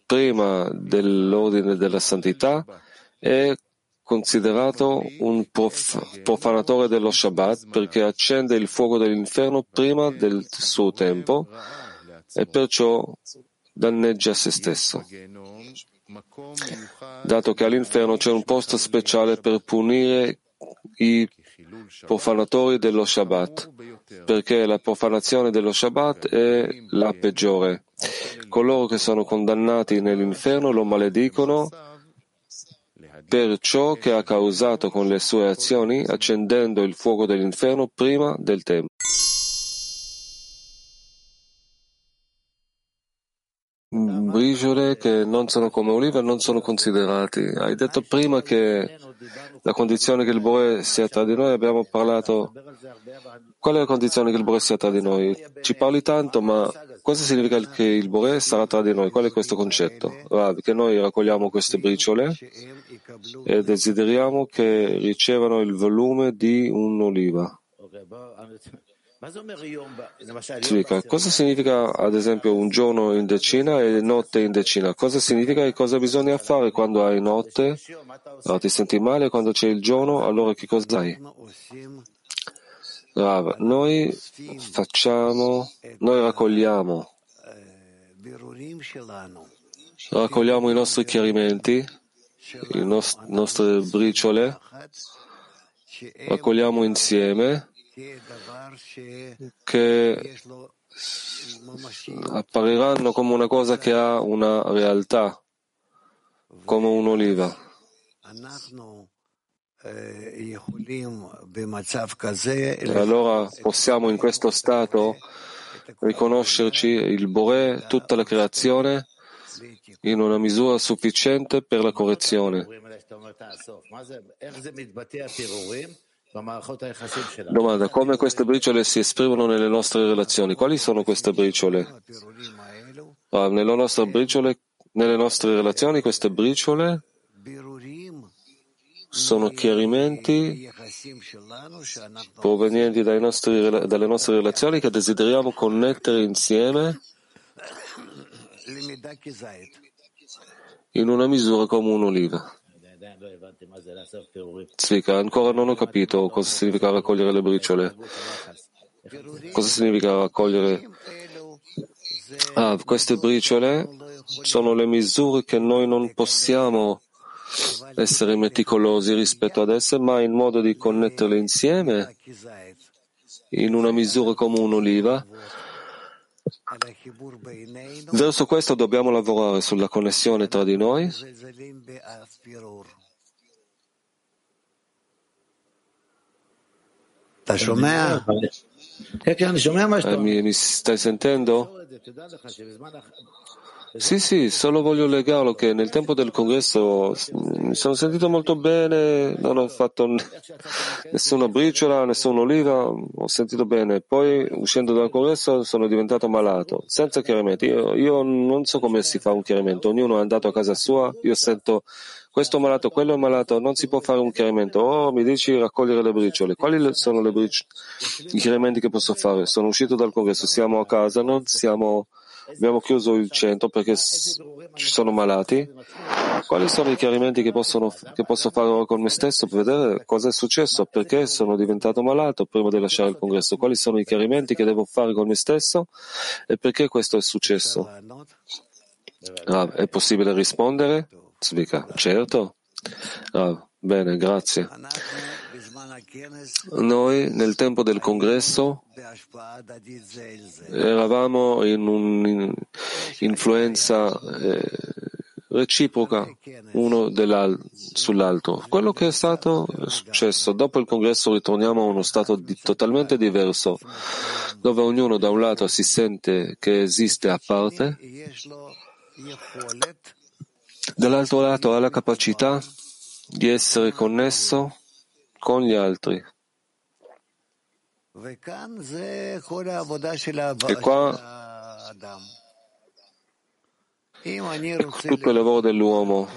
prima dell'ordine della santità è considerato un prof- profanatore dello Shabbat perché accende il fuoco dell'inferno prima del suo tempo e perciò danneggia se stesso. Dato che all'inferno c'è un posto speciale per punire i profanatori dello Shabbat, perché la profanazione dello Shabbat è la peggiore. Coloro che sono condannati nell'inferno lo maledicono per ciò che ha causato con le sue azioni, accendendo il fuoco dell'inferno prima del tempo. Briciole che non sono come olive non sono considerati. Hai detto prima che la condizione che il Bore sia tra di noi, abbiamo parlato. Qual è la condizione che il Bore sia tra di noi? Ci parli tanto, ma cosa significa che il Bore sarà tra di noi? Qual è questo concetto? Che noi raccogliamo queste briciole e desideriamo che ricevano il volume di un'oliva. Significa, cosa significa ad esempio un giorno in decina e notte in decina? Cosa significa e cosa bisogna fare quando hai notte? Allora, ti senti male quando c'è il giorno, allora che cosa hai? Rav, noi facciamo, noi raccogliamo, raccogliamo i nostri chiarimenti, le nos- nostre briciole, raccogliamo insieme che appariranno come una cosa che ha una realtà, come un'oliva. E allora possiamo in questo stato riconoscerci il Bore, tutta la creazione, in una misura sufficiente per la correzione. Domanda, come queste briciole si esprimono nelle nostre relazioni? Quali sono queste briciole? Ah, nelle, nostre briciole nelle nostre relazioni queste briciole sono chiarimenti provenienti dai nostri, dalle nostre relazioni che desideriamo connettere insieme in una misura come un'oliva. Zvika, ancora non ho capito cosa significa raccogliere le briciole. Cosa significa raccogliere? Ah, queste briciole sono le misure che noi non possiamo essere meticolosi rispetto ad esse, ma in modo di connetterle insieme in una misura come un'oliva. Verso questo dobbiamo lavorare sulla connessione tra di noi mi, mi stai sentendo? Sì, sì, solo voglio legarlo che nel tempo del congresso mi sono sentito molto bene, non ho fatto nessuna briciola, nessuna oliva, ho sentito bene. Poi uscendo dal congresso sono diventato malato, senza chiarimenti. Io, io non so come si fa un chiarimento, ognuno è andato a casa sua, io sento questo malato, quello è malato, non si può fare un chiarimento. Oh, mi dici raccogliere le briciole. Quali sono le briciole? I chiarimenti che posso fare? Sono uscito dal congresso, siamo a casa, non siamo abbiamo chiuso il centro perché ci sono malati. Quali sono i chiarimenti che, possono, che posso fare ora con me stesso per vedere cosa è successo? Perché sono diventato malato prima di lasciare il congresso? Quali sono i chiarimenti che devo fare con me stesso e perché questo è successo? Rav, è possibile rispondere? Zvika, certo. Rav, bene, grazie. Noi nel tempo del congresso eravamo in un'influenza eh, reciproca uno sull'altro. Quello che è stato è successo. Dopo il congresso ritorniamo a uno stato di, totalmente diverso, dove ognuno da un lato si sente che esiste a parte, dall'altro lato ha la capacità di essere connesso con gli altri. E qua ecco tutto il lavoro dell'uomo.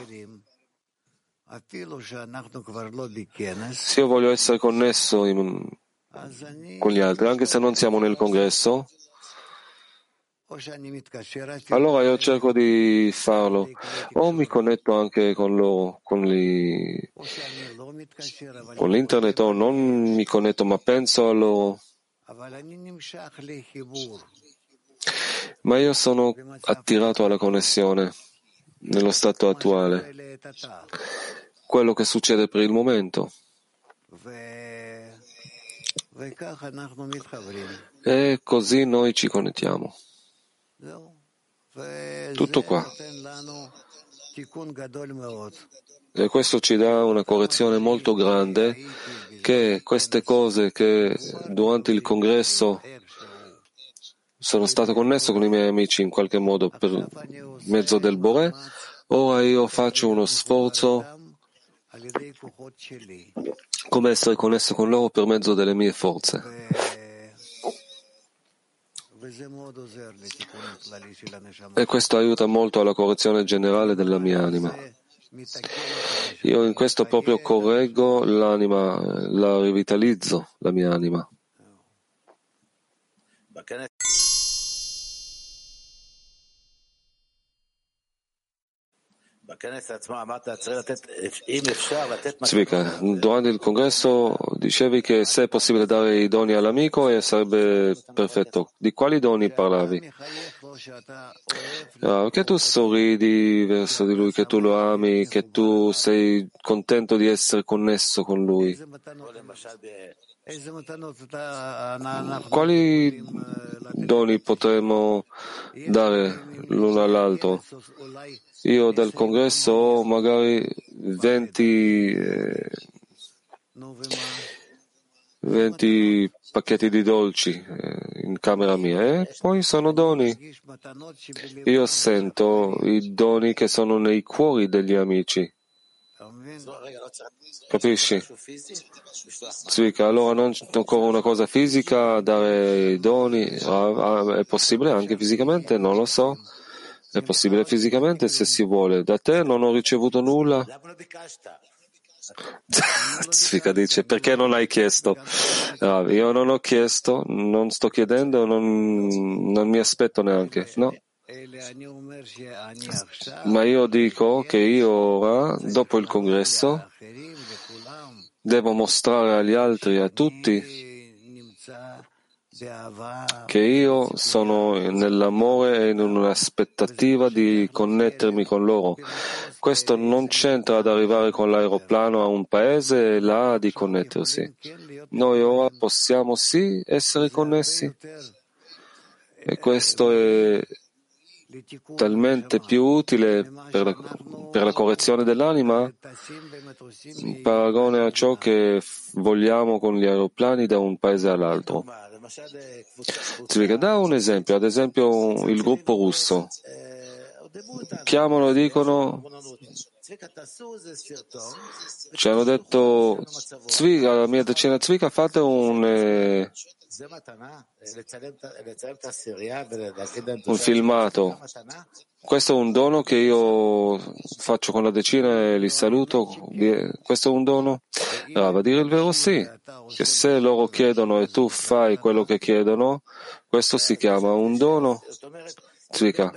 Se io voglio essere connesso in, con gli altri, anche se non siamo nel congresso, allora io cerco di farlo o mi connetto anche con loro, con, li, con l'internet o non mi connetto ma penso a loro. Ma io sono attirato alla connessione nello stato attuale, quello che succede per il momento. E così noi ci connettiamo. Tutto qua. E questo ci dà una correzione molto grande che queste cose che durante il congresso sono stato connesso con i miei amici in qualche modo per mezzo del Bore, ora io faccio uno sforzo come essere connesso con loro per mezzo delle mie forze. E questo aiuta molto alla correzione generale della mia anima. Io in questo proprio correggo l'anima, la rivitalizzo, la mia anima. Zvika, durante il congresso dicevi che se è possibile dare i doni all'amico sarebbe perfetto. Di quali doni parlavi? Ah, che tu sorridi verso di lui, che tu lo ami, che tu sei contento di essere connesso con lui. Quali doni potremmo dare l'uno all'altro? Io dal congresso ho magari 20, eh, 20 pacchetti di dolci eh, in camera mia e poi sono doni. Io sento i doni che sono nei cuori degli amici. Capisci? Zvika, allora non c'è ancora una cosa fisica, dare i doni, è possibile anche fisicamente? Non lo so. È possibile fisicamente se si vuole. Da te non ho ricevuto nulla. Zvika dice, perché non hai chiesto? io non ho chiesto, non sto chiedendo, non, non mi aspetto neanche. No. Ma io dico che io ora, dopo il congresso, devo mostrare agli altri, a tutti, che io sono nell'amore e in un'aspettativa di connettermi con loro. Questo non c'entra ad arrivare con l'aeroplano a un paese e là di connettersi. Noi ora possiamo sì essere connessi. E questo è talmente più utile per la, per la, correzione dell'anima in paragone a ciò che vogliamo con gli aeroplani da un paese all'altro. Da un esempio, ad esempio il gruppo russo. Chiamano e dicono ci hanno detto alla mia decina Zvika fate un eh, un filmato. Questo è un dono che io faccio con la decina e li saluto. Questo è un dono? Ah, va a dire il vero sì, che se loro chiedono e tu fai quello che chiedono, questo si chiama un dono. Zvika.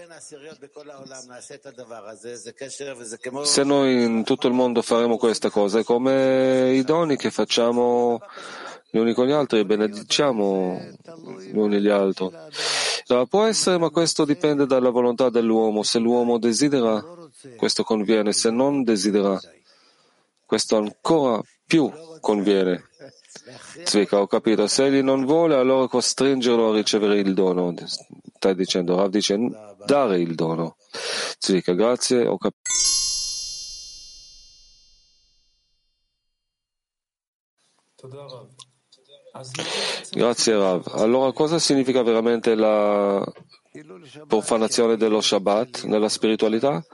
Se noi in tutto il mondo faremo questa cosa, è come i doni che facciamo gli uni con gli altri e benediciamo gli uni gli altri. Allora, può essere, ma questo dipende dalla volontà dell'uomo. Se l'uomo desidera, questo conviene. Se non desidera, questo ancora più conviene. Zvika, ho capito. Se egli non vuole, allora costringerlo a ricevere il dono. Stai dicendo, Rav dice dare il dono. Zvika, grazie, ho capito. Grazie Rav. Allora cosa significa veramente la profanazione dello Shabbat nella spiritualità?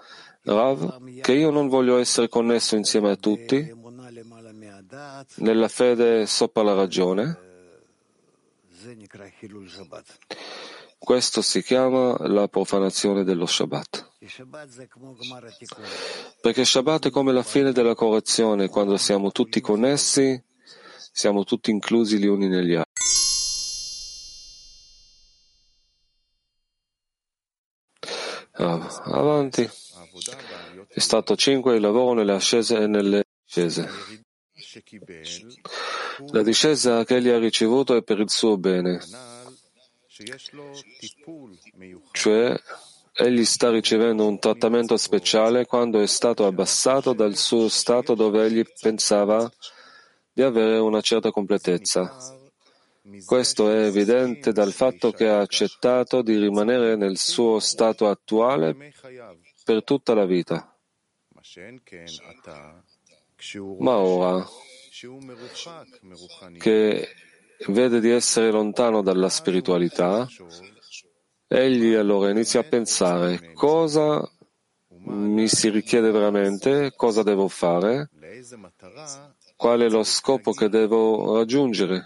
Rav, che io non voglio essere connesso insieme a tutti nella fede sopra la ragione. Questo si chiama la profanazione dello Shabbat. Perché Shabbat è come la fine della correzione, quando siamo tutti connessi, siamo tutti inclusi gli uni negli altri. Ah, avanti. È stato 5 il lavoro nelle ascese e nelle discese. La discesa che egli ha ricevuto è per il suo bene, cioè egli sta ricevendo un trattamento speciale quando è stato abbassato dal suo stato dove egli pensava di avere una certa completezza. Questo è evidente dal fatto che ha accettato di rimanere nel suo stato attuale per tutta la vita. Ma ora che vede di essere lontano dalla spiritualità, egli allora inizia a pensare cosa mi si richiede veramente, cosa devo fare, qual è lo scopo che devo raggiungere.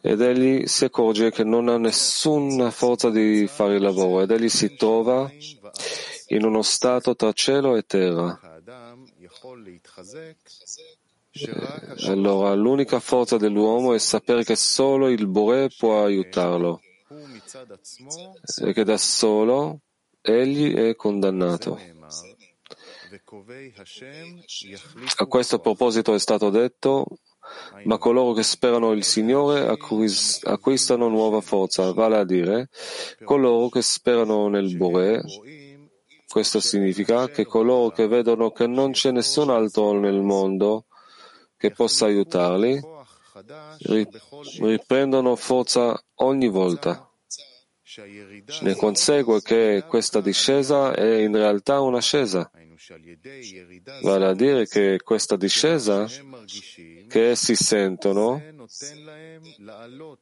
Ed egli si accorge che non ha nessuna forza di fare il lavoro ed egli si trova in uno stato tra cielo e terra. E allora l'unica forza dell'uomo è sapere che solo il Bore può aiutarlo e che da solo egli è condannato. A questo proposito è stato detto, ma coloro che sperano il Signore acquistano nuova forza, vale a dire, coloro che sperano nel Bore. Questo significa che coloro che vedono che non c'è nessun altro nel mondo che possa aiutarli, riprendono forza ogni volta. Ne consegue che questa discesa è in realtà un'ascesa. Vale a dire che questa discesa che essi sentono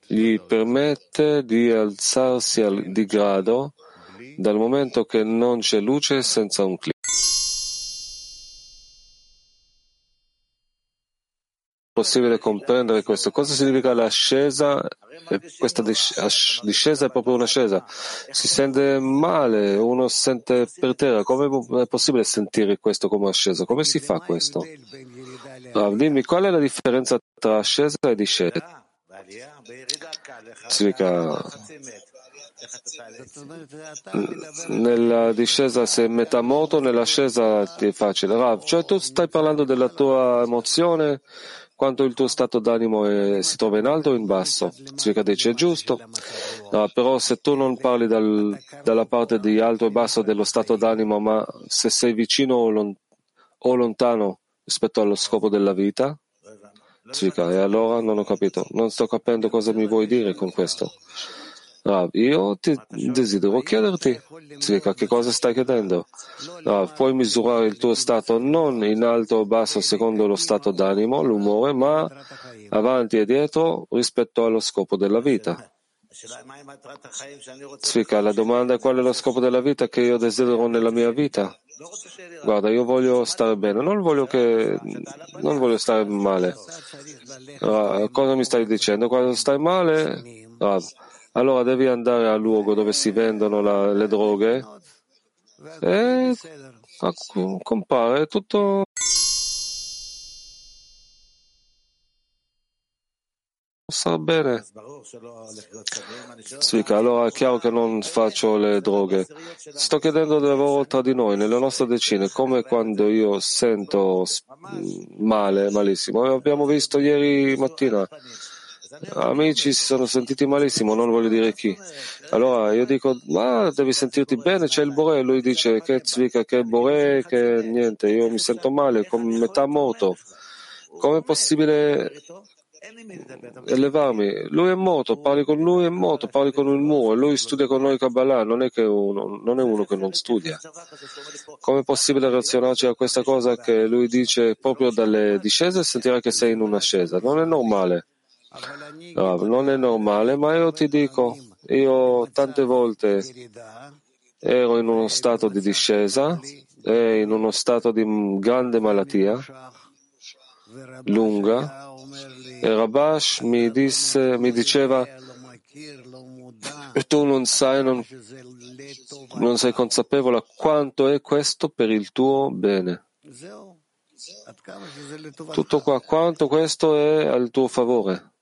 gli permette di alzarsi di grado dal momento che non c'è luce senza un clima. Possibile comprendere questo. Cosa significa l'ascesa? Questa discesa è proprio un'ascesa. Si sente male, uno sente per terra. Come è possibile sentire questo come ascesa? Come si fa questo? Ah, dimmi qual è la differenza tra ascesa e discesa? Significa nella discesa sei metà moto, nell'ascesa è facile. Rav, cioè tu stai parlando della tua emozione quanto il tuo stato d'animo è, si trova in alto o in basso. Zvika dice è giusto, no, però se tu non parli dal, dalla parte di alto e basso dello stato d'animo, ma se sei vicino o, lon, o lontano rispetto allo scopo della vita, Zvika, e allora non ho capito, non sto capendo cosa mi vuoi dire con questo. Rav, io ti desidero chiederti, Zvika, che cosa stai chiedendo? Rav, puoi misurare il tuo stato non in alto o basso secondo lo stato d'animo, l'umore, ma avanti e dietro rispetto allo scopo della vita. Zvika, la domanda è qual è lo scopo della vita che io desidero nella mia vita? Guarda, io voglio stare bene, non voglio, che, non voglio stare male. Rav, cosa mi stai dicendo? Quando stai male, Rav, allora devi andare al luogo dove si vendono la, le droghe e compare tutto sta bene. Svika, allora è chiaro che non faccio le droghe. Sto chiedendo del lavoro tra di noi, nelle nostre decine, come quando io sento male, malissimo. Abbiamo visto ieri mattina amici si sono sentiti malissimo, non voglio dire chi. Allora io dico, ma devi sentirti bene, c'è il Bore. Lui dice, che zvika, che Bore, che niente, io mi sento male, come metà morto. Com'è possibile elevarmi? Lui è morto, parli con lui, è morto, parli con il muro, lui studia con noi Kabbalah, non è, che uno, non è uno che non studia. Com'è possibile relazionarci a questa cosa che lui dice proprio dalle discese e sentirà che sei in un'ascesa? Non è normale. No, non è normale, ma io ti dico, io tante volte ero in uno stato di discesa e in uno stato di grande malattia lunga e Rabash mi, disse, mi diceva tu non sai, non, non sei consapevole quanto è questo per il tuo bene. Tutto qua, quanto questo è al tuo favore.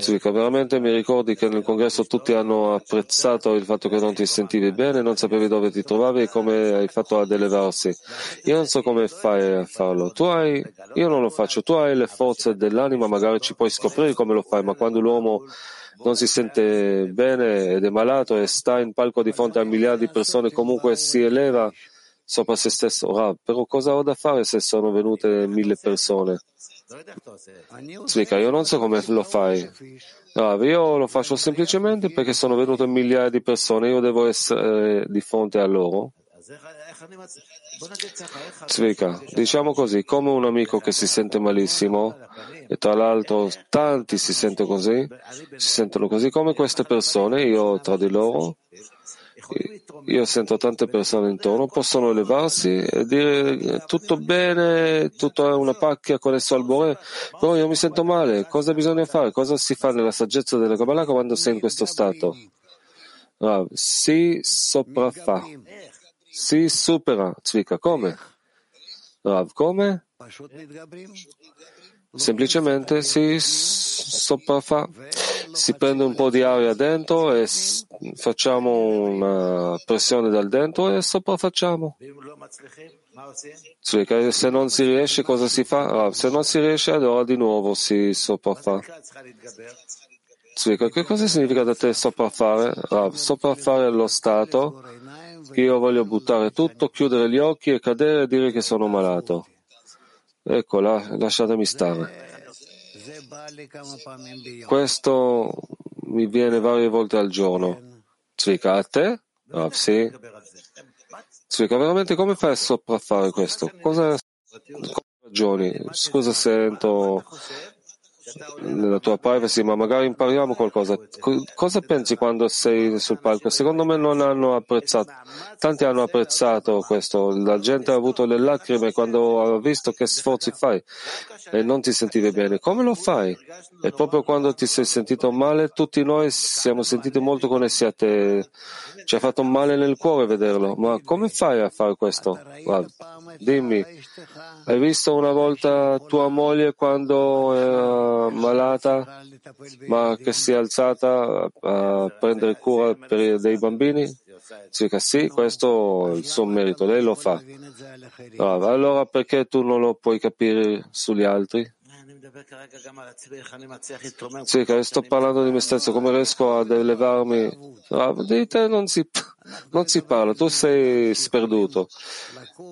Zvika, veramente mi ricordi che nel congresso tutti hanno apprezzato il fatto che non ti sentivi bene, non sapevi dove ti trovavi e come hai fatto ad elevarsi. Io non so come fai a farlo. Tu hai, io non lo faccio. Tu hai le forze dell'anima, magari ci puoi scoprire come lo fai, ma quando l'uomo non si sente bene ed è malato e sta in palco di fronte a miliardi di persone, comunque si eleva sopra se stesso. Rav, però cosa ho da fare se sono venute mille persone? Svika, io non so come lo fai. Rav, io lo faccio semplicemente perché sono venute migliaia di persone, io devo essere di fronte a loro. Zvika, diciamo così, come un amico che si sente malissimo, e tra l'altro tanti si sentono così, si sentono così come queste persone, io tra di loro, io sento tante persone intorno, possono elevarsi e dire tutto bene, tutto è una pacchia connesso al Bore, però io mi sento male, cosa bisogna fare? Cosa si fa nella saggezza della Kabbalah quando sei in questo stato? Rav, si sopraffa, si supera, Zvika, come? Rav, come? Semplicemente si sopraffa, si prende un po' di aria dentro e facciamo una pressione dal dentro e sopraffacciamo. Se non si riesce cosa si fa? Se non si riesce allora di nuovo si sopraffa. Che cosa significa da te sopraffare? Sopraffare è lo stato che io voglio buttare tutto, chiudere gli occhi e cadere e dire che sono malato. Ecco, lasciatemi stare. Questo mi viene varie volte al giorno. Zvika, a te? Ah, sì. Zvika, veramente come fai a sopraffare questo? Cosa, ragioni? Scusa se entro nella tua privacy, ma magari impariamo qualcosa. Cosa pensi quando sei sul palco? Secondo me non hanno apprezzato. Tanti hanno apprezzato questo. La gente ha avuto le lacrime quando ha visto che sforzi fai e non ti sentivi bene. Come lo fai? E proprio quando ti sei sentito male, tutti noi siamo sentiti molto connessi a te. Ci ha fatto male nel cuore vederlo. Ma come fai a fare questo? Guarda, dimmi, hai visto una volta tua moglie quando era malata, ma che si è alzata a prendere cura dei bambini? Sì, sì, questo è il suo merito, lei lo fa. Allora perché tu non lo puoi capire sugli altri? Sì, sto parlando di me stesso, come riesco ad elevarmi? di te non si, non si parla, tu sei sperduto.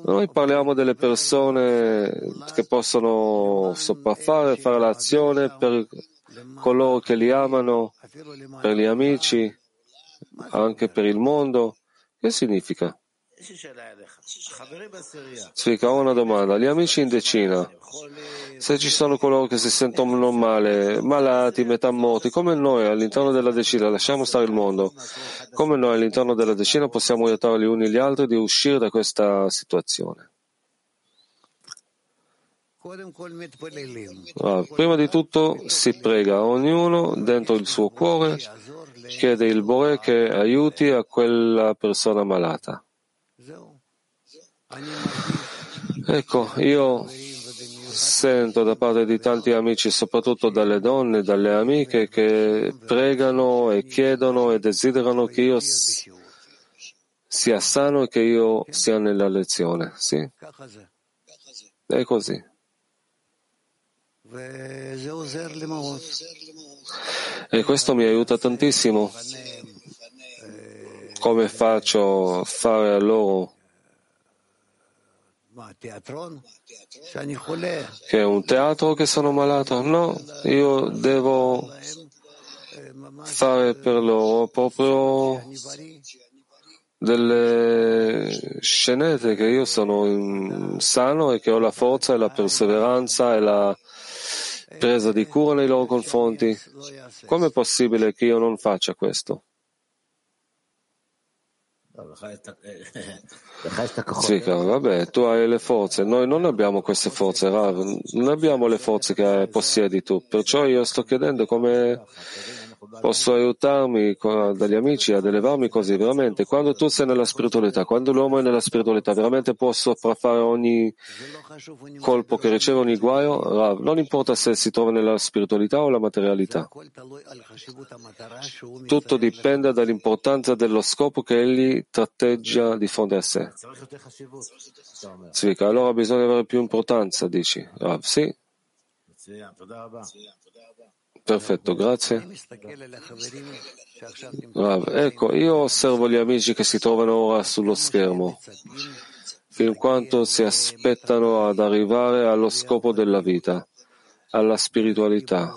Noi parliamo delle persone che possono sopraffare, fare l'azione per coloro che li amano, per gli amici, anche per il mondo. Che significa? Svika, ho una domanda. Gli amici in decina, se ci sono coloro che si sentono male, malati, metà morti, come noi all'interno della decina, lasciamo stare il mondo, come noi all'interno della decina possiamo aiutare gli uni gli altri di uscire da questa situazione? Ah, prima di tutto si prega, ognuno dentro il suo cuore chiede il Bore che aiuti a quella persona malata. Ecco, io Sento da parte di tanti amici, soprattutto dalle donne, dalle amiche, che pregano e chiedono e desiderano che io sia sano e che io sia nella lezione. Sì, è così. E questo mi aiuta tantissimo. Come faccio a fare a loro che è un teatro che sono malato? No, io devo fare per loro proprio delle scenette che io sono sano e che ho la forza e la perseveranza e la presa di cura nei loro confronti. Com'è possibile che io non faccia questo? Sì, vabbè, tu hai le forze, noi non abbiamo queste forze, Rav, non abbiamo le forze che possiedi tu, perciò io sto chiedendo come posso aiutarmi dagli amici ad elevarmi così, veramente, quando tu sei nella spiritualità, quando l'uomo è nella spiritualità, veramente può sopraffare ogni colpo che riceve, ogni guaio, Rav, non importa se si trova nella spiritualità o la materialità. Tutto dipende dall'importanza dello scopo che egli tratteggia di fronte a sé. Zvika, allora bisogna avere più importanza, dici? Rav, sì? Perfetto, grazie. Rav, ecco, io osservo gli amici che si trovano ora sullo schermo, fin quanto si aspettano ad arrivare allo scopo della vita, alla spiritualità,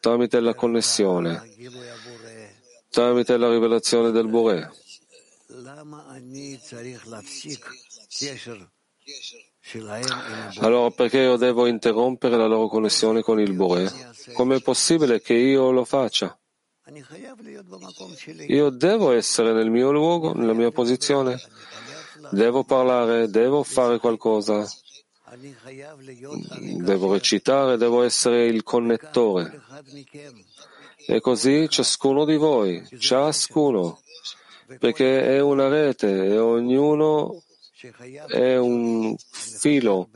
tramite la connessione, tramite la rivelazione del Boré. Allora perché io devo interrompere la loro connessione con il Bore? Com'è possibile che io lo faccia? Io devo essere nel mio luogo, nella mia posizione, devo parlare, devo fare qualcosa, devo recitare, devo essere il connettore. E così ciascuno di voi, ciascuno, perché è una rete e ognuno è un filo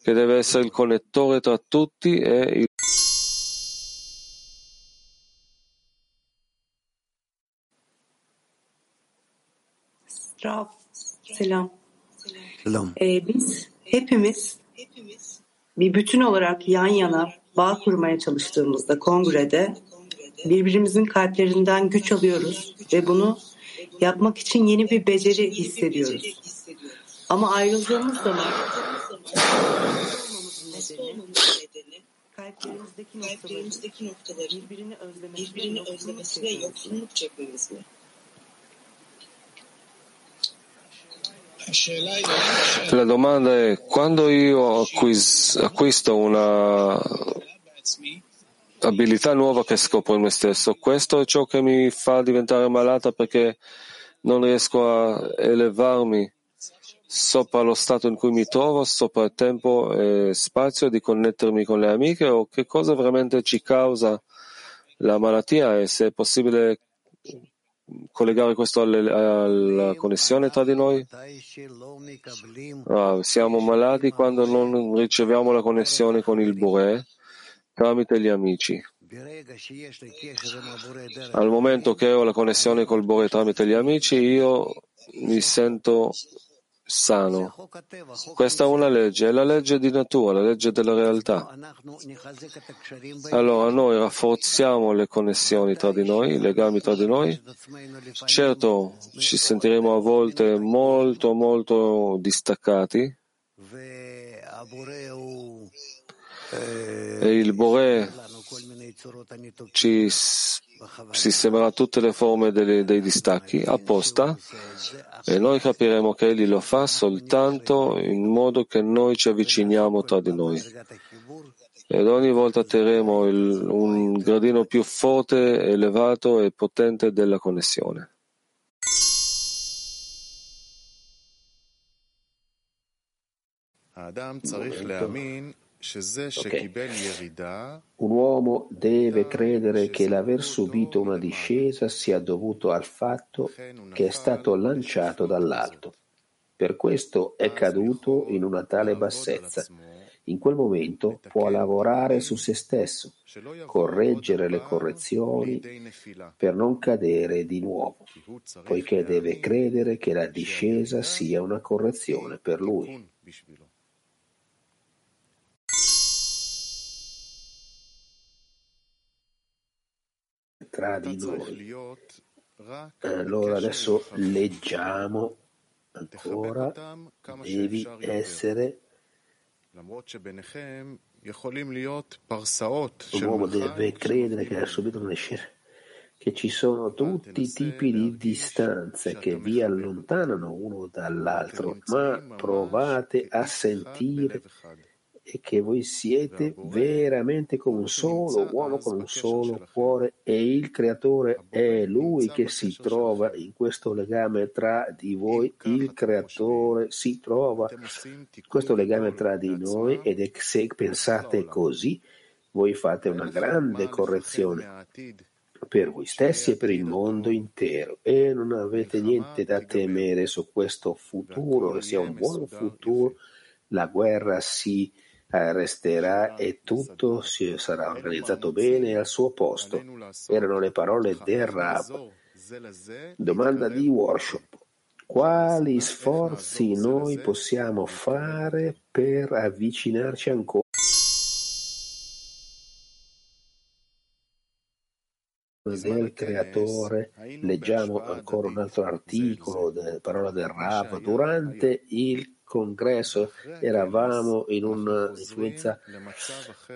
che deve essere il connettore tra tutti e il Rav, selam. Selam. Ee, biz hepimiz bir bütün olarak yan yana bağ kurmaya çalıştığımızda kongrede birbirimizin kalplerinden güç alıyoruz ve bunu yapmak için yeni bir beceri hissediyoruz. Ama ayrıldığımız zaman nedeni kalplerimizdeki noktaları birbirini özlemesi, birbirini özlemesi ve yoksunluk çekmemiz mi? La domanda è quando io acquis- acquisto una abilità nuova che scopro in me stesso, questo è ciò che mi fa diventare malata perché non riesco a elevarmi sopra lo stato in cui mi trovo, sopra il tempo e spazio di connettermi con le amiche o che cosa veramente ci causa la malattia e se è possibile collegare questo alle, alla connessione tra di noi? Ah, siamo malati quando non riceviamo la connessione con il Bure tramite gli amici. Al momento che ho la connessione col Bore tramite gli amici, io mi sento sano. Questa è una legge, è la legge di natura, la legge della realtà. Allora noi rafforziamo le connessioni tra di noi, i legami tra di noi. Certo, ci sentiremo a volte molto, molto distaccati. E il Bore ci sistemerà tutte le forme dei, dei distacchi apposta e noi capiremo che Egli lo fa soltanto in modo che noi ci avviciniamo tra di noi. Ed ogni volta otterremo il, un gradino più forte, elevato e potente della connessione. Un uomo deve credere che l'aver subito una discesa sia dovuto al fatto che è stato lanciato dall'alto. Per questo è caduto in una tale bassezza. in quel momento può lavorare su se stesso, correggere le correzioni per non cadere di nuovo, poiché deve credere che la discesa sia una correzione per lui. Tra di noi. Allora adesso leggiamo ancora, devi essere L'uomo deve credere che ha subito una scena che ci sono tutti i tipi di distanze che vi allontanano uno dall'altro, ma provate a sentire e che voi siete veramente come un solo uomo con un solo cuore e il creatore è lui che si trova in questo legame tra di voi, il creatore si trova in questo legame tra di noi ed è se pensate così voi fate una grande correzione per voi stessi e per il mondo intero. E non avete niente da temere su questo futuro, che sia un buon futuro, la guerra si resterà e tutto sarà organizzato bene al suo posto. Erano le parole del Rab. Domanda di workshop. Quali sforzi noi possiamo fare per avvicinarci ancora? del creatore leggiamo ancora un altro articolo parole del Rav durante il congresso eravamo in un'influenza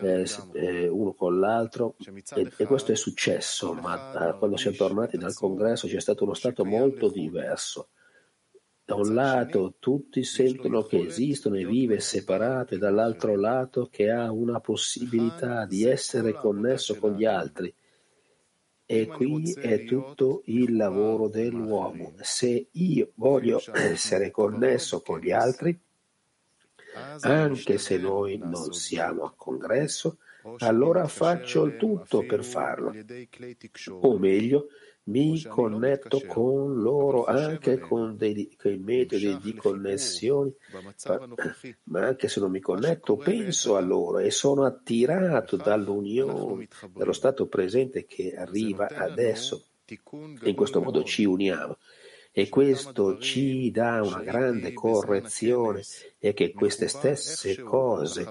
eh, eh, uno con l'altro e, e, questo è successo, ma eh, quando siamo tornati dal congresso c'è stato uno stato molto diverso. Da un lato tutti sentono che esistono e vive separato e dall'altro lato che ha una possibilità di essere connesso con gli altri. E qui è tutto il lavoro dell'uomo. Se io voglio essere connesso con gli altri, anche se noi non siamo a congresso, allora faccio il tutto per farlo. O meglio, mi connetto con loro anche con dei, dei metodi di connessione, ma anche se non mi connetto penso a loro e sono attirato dall'unione, dallo stato presente che arriva adesso. In questo modo ci uniamo. E questo ci dà una grande correzione e che queste stesse cose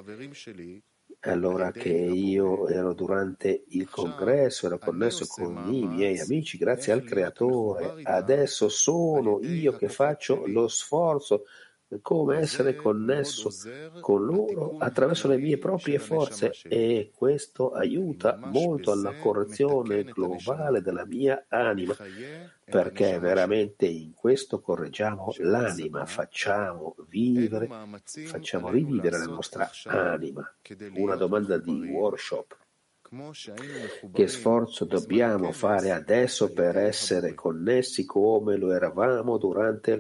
allora che io ero durante il congresso, ero connesso con i miei amici, grazie al creatore. Adesso sono io che faccio lo sforzo come essere connesso con loro attraverso le mie proprie forze e questo aiuta molto alla correzione globale della mia anima perché veramente in questo correggiamo l'anima, facciamo vivere, facciamo rivivere la nostra anima. Una domanda di workshop. Che sforzo dobbiamo fare adesso per essere connessi come lo eravamo durante il